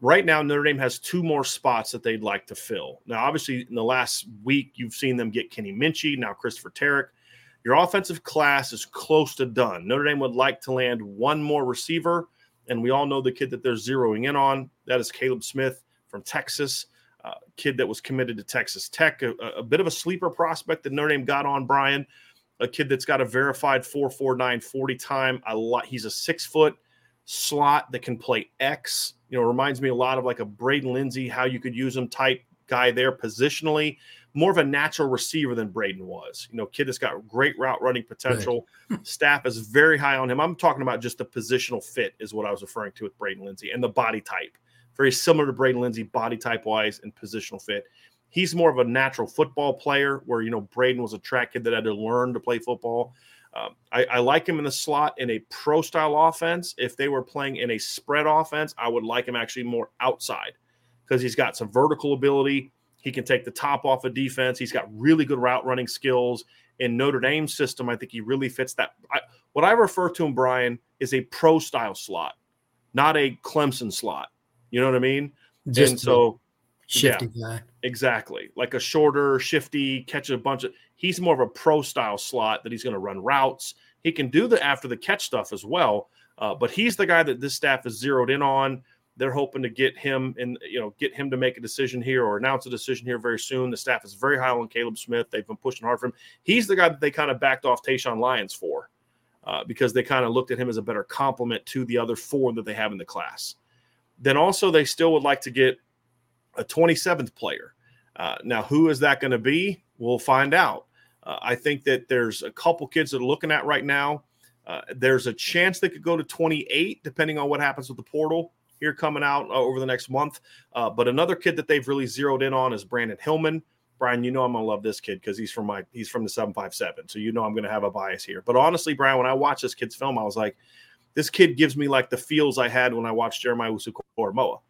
Speaker 1: Right now, Notre Dame has two more spots that they'd like to fill. Now, obviously, in the last week, you've seen them get Kenny Minchey, now Christopher Terek. Your offensive class is close to done. Notre Dame would like to land one more receiver, and we all know the kid that they're zeroing in on. That is Kaleb Smith from Texas uh, kid that was committed to Texas Tech, a, a, bit of a sleeper prospect that Notre Dame got on Brian, a kid that's got a verified 449 40 time. A lot, he's a six foot slot that can play X. You know, reminds me a lot of like a Braden Lenzy, how you could use him type guy there positionally. More of a natural receiver than Braden was. You know, kid that's got great route running potential. Staff is very high on him. I'm talking about just the positional fit, is what I was referring to with Braden Lenzy and the body type very similar to Braden Lenzy, body type wise and positional fit. He's more of a natural football player, where you know Braden was a track kid that had to learn to play football. Um, I, I, like him in the slot in a pro style offense. If they were playing in a spread offense, I would like him actually more outside because he's got some vertical ability. He can take the top off of defense. He's got really good route running skills. In Notre Dame's system, I think he really fits that. I, what I refer to him, Brian, is a pro style slot, not a Clemson slot. You know what I mean? Just and so
Speaker 2: shifty yeah, guy.
Speaker 1: Exactly. Like a shorter, shifty, catch a bunch of he's more of a pro style slot that he's going to run routes. He can do the after the catch stuff as well. Uh, but he's the guy that this staff is zeroed in on. They're hoping to get him and you know get him to make a decision here or announce a decision here very soon. The staff is very high on Kaleb Smith. They've been pushing hard for him. He's the guy that they kind of backed off Tayshawn Lyons for uh, because they kind of looked at him as a better complement to the other four that they have in the class. Then also, they still would like to get a 27th player. Uh, now, who is that going to be? We'll find out. Uh, I think that there's a couple kids that are looking at right now. Uh, there's a chance they could go to 28, depending on what happens with the portal. Here coming out uh, over the next month. Uh, but another kid that they've really zeroed in on is Brandyn Hillman. Brian, you know I'm gonna love this kid because he's from my he's from the 757. So you know I'm gonna have a bias here. But honestly, Brian, when I watched this kid's film, I was like, this kid gives me like the feels I had when I watched Jeremiah Usu Koromoa.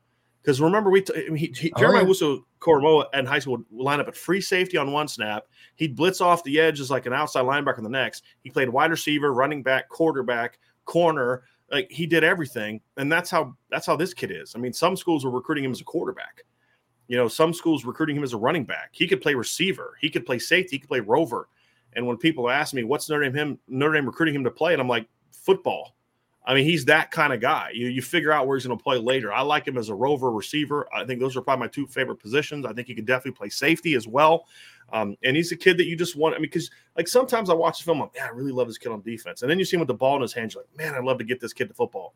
Speaker 1: Because remember, we t- he, he, oh, Jeremiah yeah. Usu Koromoa in high school would line up at free safety on one snap. He'd blitz off the edge as like an outside linebacker on the next. He played wide receiver, running back, quarterback, corner. Like he did everything, and that's how that's how this kid is. I mean, some schools were recruiting him as a quarterback. You know, some schools recruiting him as a running back. He could play receiver. He could play safety. He could play rover. And when people ask me what's Notre Dame him Notre Dame recruiting him to play, and I'm like football. I mean, he's that kind of guy. You you figure out where he's going to play later. I like him as a rover receiver. I think those are probably my two favorite positions. I think he could definitely play safety as well. Um, and he's a kid that you just want. I mean, because like sometimes I watch the film, I'm like, man, I really love this kid on defense. And then you see him with the ball in his hands, you're like, man, I'd love to get this kid to football.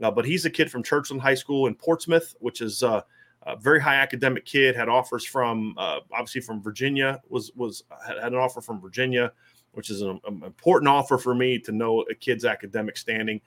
Speaker 1: Uh, but he's a kid from Churchland High School in Portsmouth, which is uh, a very high academic kid. Had offers from uh, obviously from Virginia. Was was had, an offer from Virginia, which is an important offer for me to know a kid's academic standing.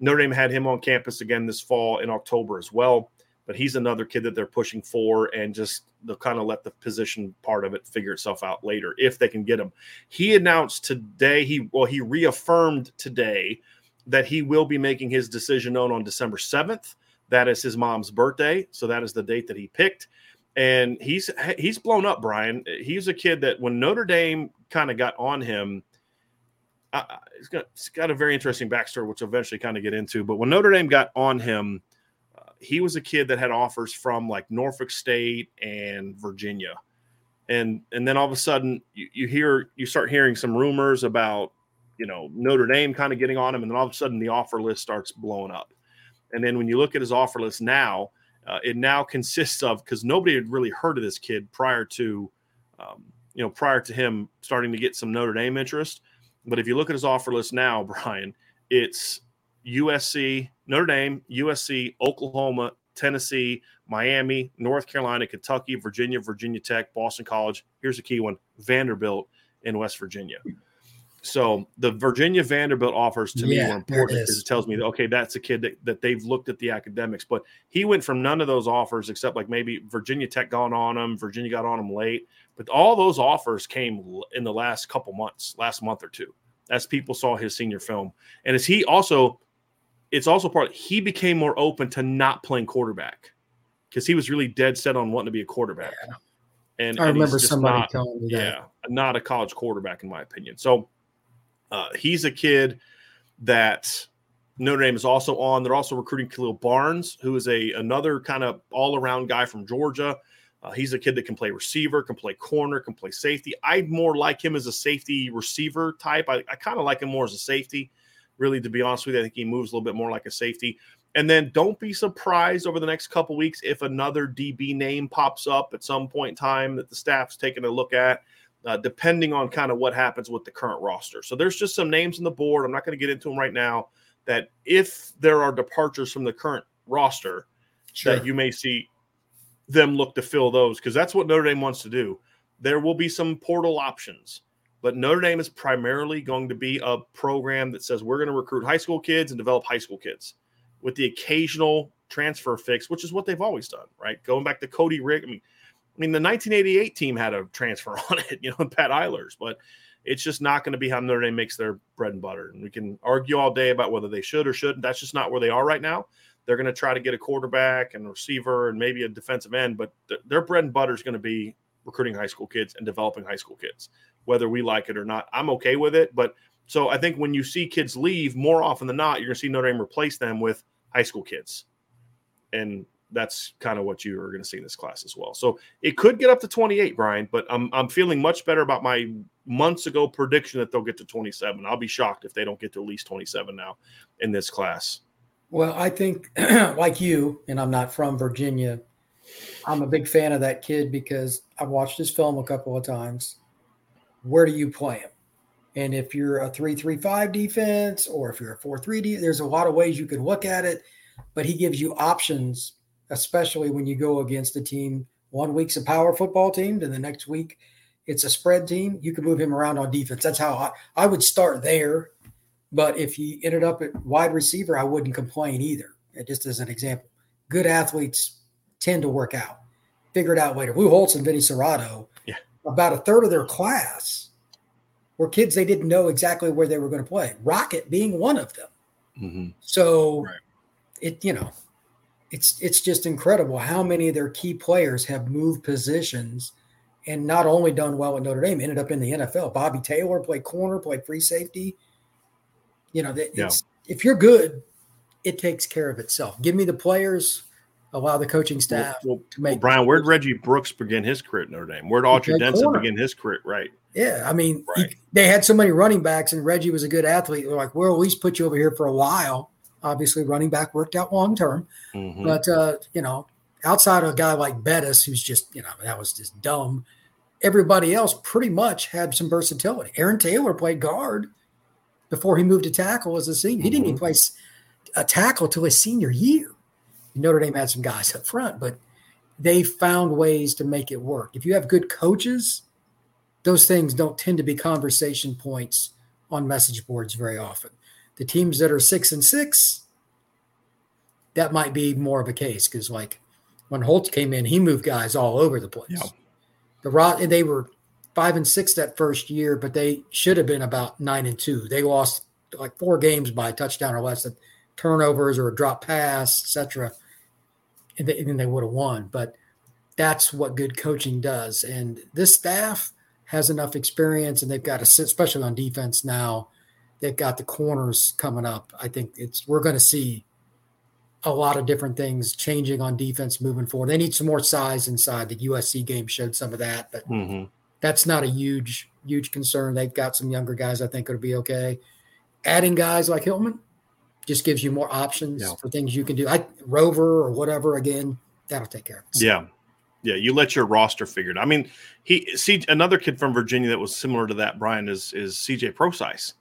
Speaker 1: Notre Dame had him on campus again this fall in October as well. But he's another kid that they're pushing for, and just they'll kind of let the position part of it figure itself out later if they can get him. He announced today, he well, he reaffirmed today that he will be making his decision known on December 7th. That is his mom's birthday, so that is the date that he picked. And he's he's blown up, Brian. He's a kid that when Notre Dame kind of got on him, uh, it's got, it's got a very interesting backstory, which I'll eventually kind of get into. But when Notre Dame got on him, uh, he was a kid that had offers from like Norfolk State and Virginia, and and then all of a sudden you, you hear you start hearing some rumors about you know Notre Dame kind of getting on him, and then all of a sudden the offer list starts blowing up. And then when you look at his offer list now, uh, it now consists of because nobody had really heard of this kid prior to, um, you know, prior to him starting to get some Notre Dame interest. But if you look at his offer list now, Brian, it's USC, Notre Dame, USC, Oklahoma, Tennessee, Miami, North Carolina, Kentucky, Virginia, Virginia Tech, Boston College. Here's a key one Vanderbilt in West Virginia. So the Virginia Vanderbilt offers to yeah, me were important because it tells me that okay, that's a kid that, that they've looked at the academics, but he went from none of those offers except like maybe Virginia Tech got on him, Virginia got on him late, but all those offers came in the last couple months, last month or two, as people saw his senior film, and as he also, it's also part he became more open to not playing quarterback because he was really dead set on wanting to be a quarterback. Yeah. And
Speaker 2: I and remember somebody not, telling me that.
Speaker 1: Yeah, not a college quarterback in my opinion. So uh, he's a kid that Notre Dame is also on. They're also recruiting Khalil Barnes, who is a another kind of all around guy from Georgia. Uh, he's a kid that can play receiver, can play corner, can play safety. I'd more like him as a safety receiver type. I, I kind of like him more as a safety, really, to be honest with you. I think he moves a little bit more like a safety. And then don't be surprised over the next couple weeks if another DB name pops up at some point in time that the staff's taking a look at uh, depending on kind of what happens with the current roster. So there's just some names on the board. I'm not going to get into them right now. That if there are departures from the current roster, sure. that you may see them look to fill those because that's what Notre Dame wants to do. There will be some portal options, but Notre Dame is primarily going to be a program that says we're going to recruit high school kids and develop high school kids with the occasional transfer fix, which is what they've always done, right? Going back to Cody Rick, I mean, I mean, the 1988 team had a transfer on it, you know, Pat Eilers, but it's just not going to be how Notre Dame makes their bread and butter. And we can argue all day about whether they should or shouldn't. That's just not where they are right now. They're going to try to get a quarterback and a receiver and maybe a defensive end, but th- their bread and butter is going to be recruiting high school kids and developing high school kids, whether we like it or not. I'm okay with it, but so I think when you see kids leave, more often than not, you're going to see Notre Dame replace them with high school kids, and that's kind of what you are going to see in this class as well. So it could get up to 28, Brian, but I'm I'm feeling much better about my months ago prediction that they'll get to 27. I'll be shocked if they don't get to at least 27 now in this class.
Speaker 2: Well, I think like you, and I'm not from Virginia, I'm a big fan of that kid because I've watched his film a couple of times. Where do you play him? And if you're a 3-3-5 defense or if you're a 4-3 there's a lot of ways you can look at it, but he gives you options especially when you go against a team. One week's a power football team, and the next week it's a spread team. You can move him around on defense. That's how I, I would start there. But if he ended up at wide receiver, I wouldn't complain either. Just as an example, good athletes tend to work out. figure it out later. Lou Holtz and Vinny Cerrato,
Speaker 1: Yeah.
Speaker 2: about a third of their class were kids they didn't know exactly where they were going to play. Rocket being one of them.
Speaker 1: Mm-hmm.
Speaker 2: So
Speaker 1: Right.
Speaker 2: it you know, it's it's just incredible how many of their key players have moved positions and not only done well at Notre Dame, ended up in the NFL. Bobby Taylor played corner, played free safety. You know, that
Speaker 1: Yeah.
Speaker 2: if you're good, it takes care of itself. Give me the players, allow the coaching staff
Speaker 1: Well,
Speaker 2: to
Speaker 1: well,
Speaker 2: make
Speaker 1: Brian, where'd Reggie Brooks begin his career at Notre Dame? Where'd Autry Denson
Speaker 2: corner.
Speaker 1: begin his career? Right.
Speaker 2: Yeah, I mean, he- they had so many running backs, and Reggie was a good athlete. They're like, we'll at least put you over here for a while. Obviously, running back worked out long term,
Speaker 1: Mhm.
Speaker 2: but uh, you know, outside of a guy like Bettis, who's just you know that was just dumb. Everybody else pretty much had some versatility. Aaron Taylor played guard before he moved to tackle as a senior. He didn't even play a tackle till his senior year. Notre Dame had some guys up front, but they found ways to make it work. If you have good coaches, those things don't tend to be conversation points on message boards very often. The teams that are six and six, that might be more of a case because, like, when Holt came in, he moved guys all over the place.
Speaker 1: Yeah.
Speaker 2: The Rot they were five and six that first year, but they should have been about nine and two. They lost like four games by a touchdown or less, turnovers or a drop pass, etc. And, they, and then they would have won. But that's what good coaching does. And this staff has enough experience, and they've got a, especially on defense now. They've got the corners coming up. I think it's we're going to see a lot of different things changing on defense moving forward. They need some more size inside. The USC game showed some of that, but
Speaker 1: Mhm.
Speaker 2: that's not a huge, huge concern. They've got some younger guys I think it'll be okay. Adding guys like Hillman just gives you more options
Speaker 1: Yeah.
Speaker 2: for things you can do. I Rover or whatever again, that'll take care of it.
Speaker 1: Yeah. Yeah, you let your roster figured. I mean, he see another kid from Virginia that was similar to that. Brian is is CJ Prosise,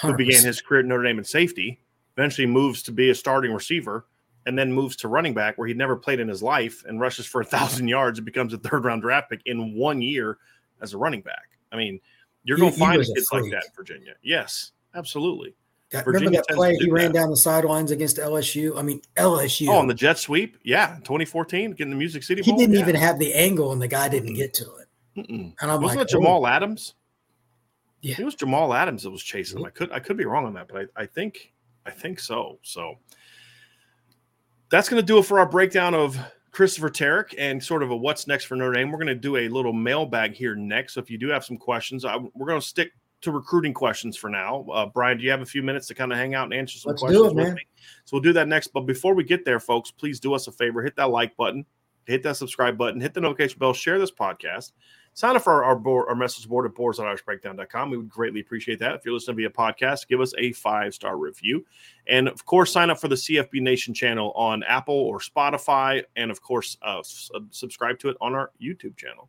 Speaker 1: who began his career at Notre Dame in safety, eventually moves to be a starting receiver, and then moves to running back where he'd never played in his life and rushes for a thousand yards and becomes a third round draft pick in one year as a running back. I mean, you're going to find kids like that in Virginia. Yes, absolutely.
Speaker 2: That-
Speaker 1: Virginia
Speaker 2: remember that play
Speaker 1: do
Speaker 2: he ran
Speaker 1: that.
Speaker 2: down the sidelines against LSU? I mean, LSU.
Speaker 1: Oh, on the jet sweep, yeah, 2014, getting the Music City
Speaker 2: he
Speaker 1: Bowl.
Speaker 2: didn't
Speaker 1: yeah.
Speaker 2: even have the angle, and the guy didn't get to it.
Speaker 1: Mm-mm.
Speaker 2: And I'm
Speaker 1: Wasn't
Speaker 2: like,
Speaker 1: it Jamal oh. Adams?
Speaker 2: Yeah.
Speaker 1: it was Jamal Adams that was chasing him. I could I could be wrong on that, but I, I think I think so. So that's going to do it for our breakdown of Christopher Terek and sort of a what's next for Notre Dame. We're going to do a little mailbag here next. So if you do have some questions, I, we're going to stick to recruiting questions for now. Uh, Brian, do you have a few minutes to kind of hang out and answer some
Speaker 2: Let's do
Speaker 1: questions
Speaker 2: it,
Speaker 1: with me? So we'll do that next. But before we get there, folks, please do us a favor: hit that like button, hit that subscribe button, hit the notification bell, share this podcast. Sign up for our, our, board, our message board at boards.irishbreakdown.com. We would greatly appreciate that. If you're listening via podcast, give us a five star review. And of course, sign up for the CFB Nation channel on Apple or Spotify. And of course, uh, sub- subscribe to it on our YouTube channel.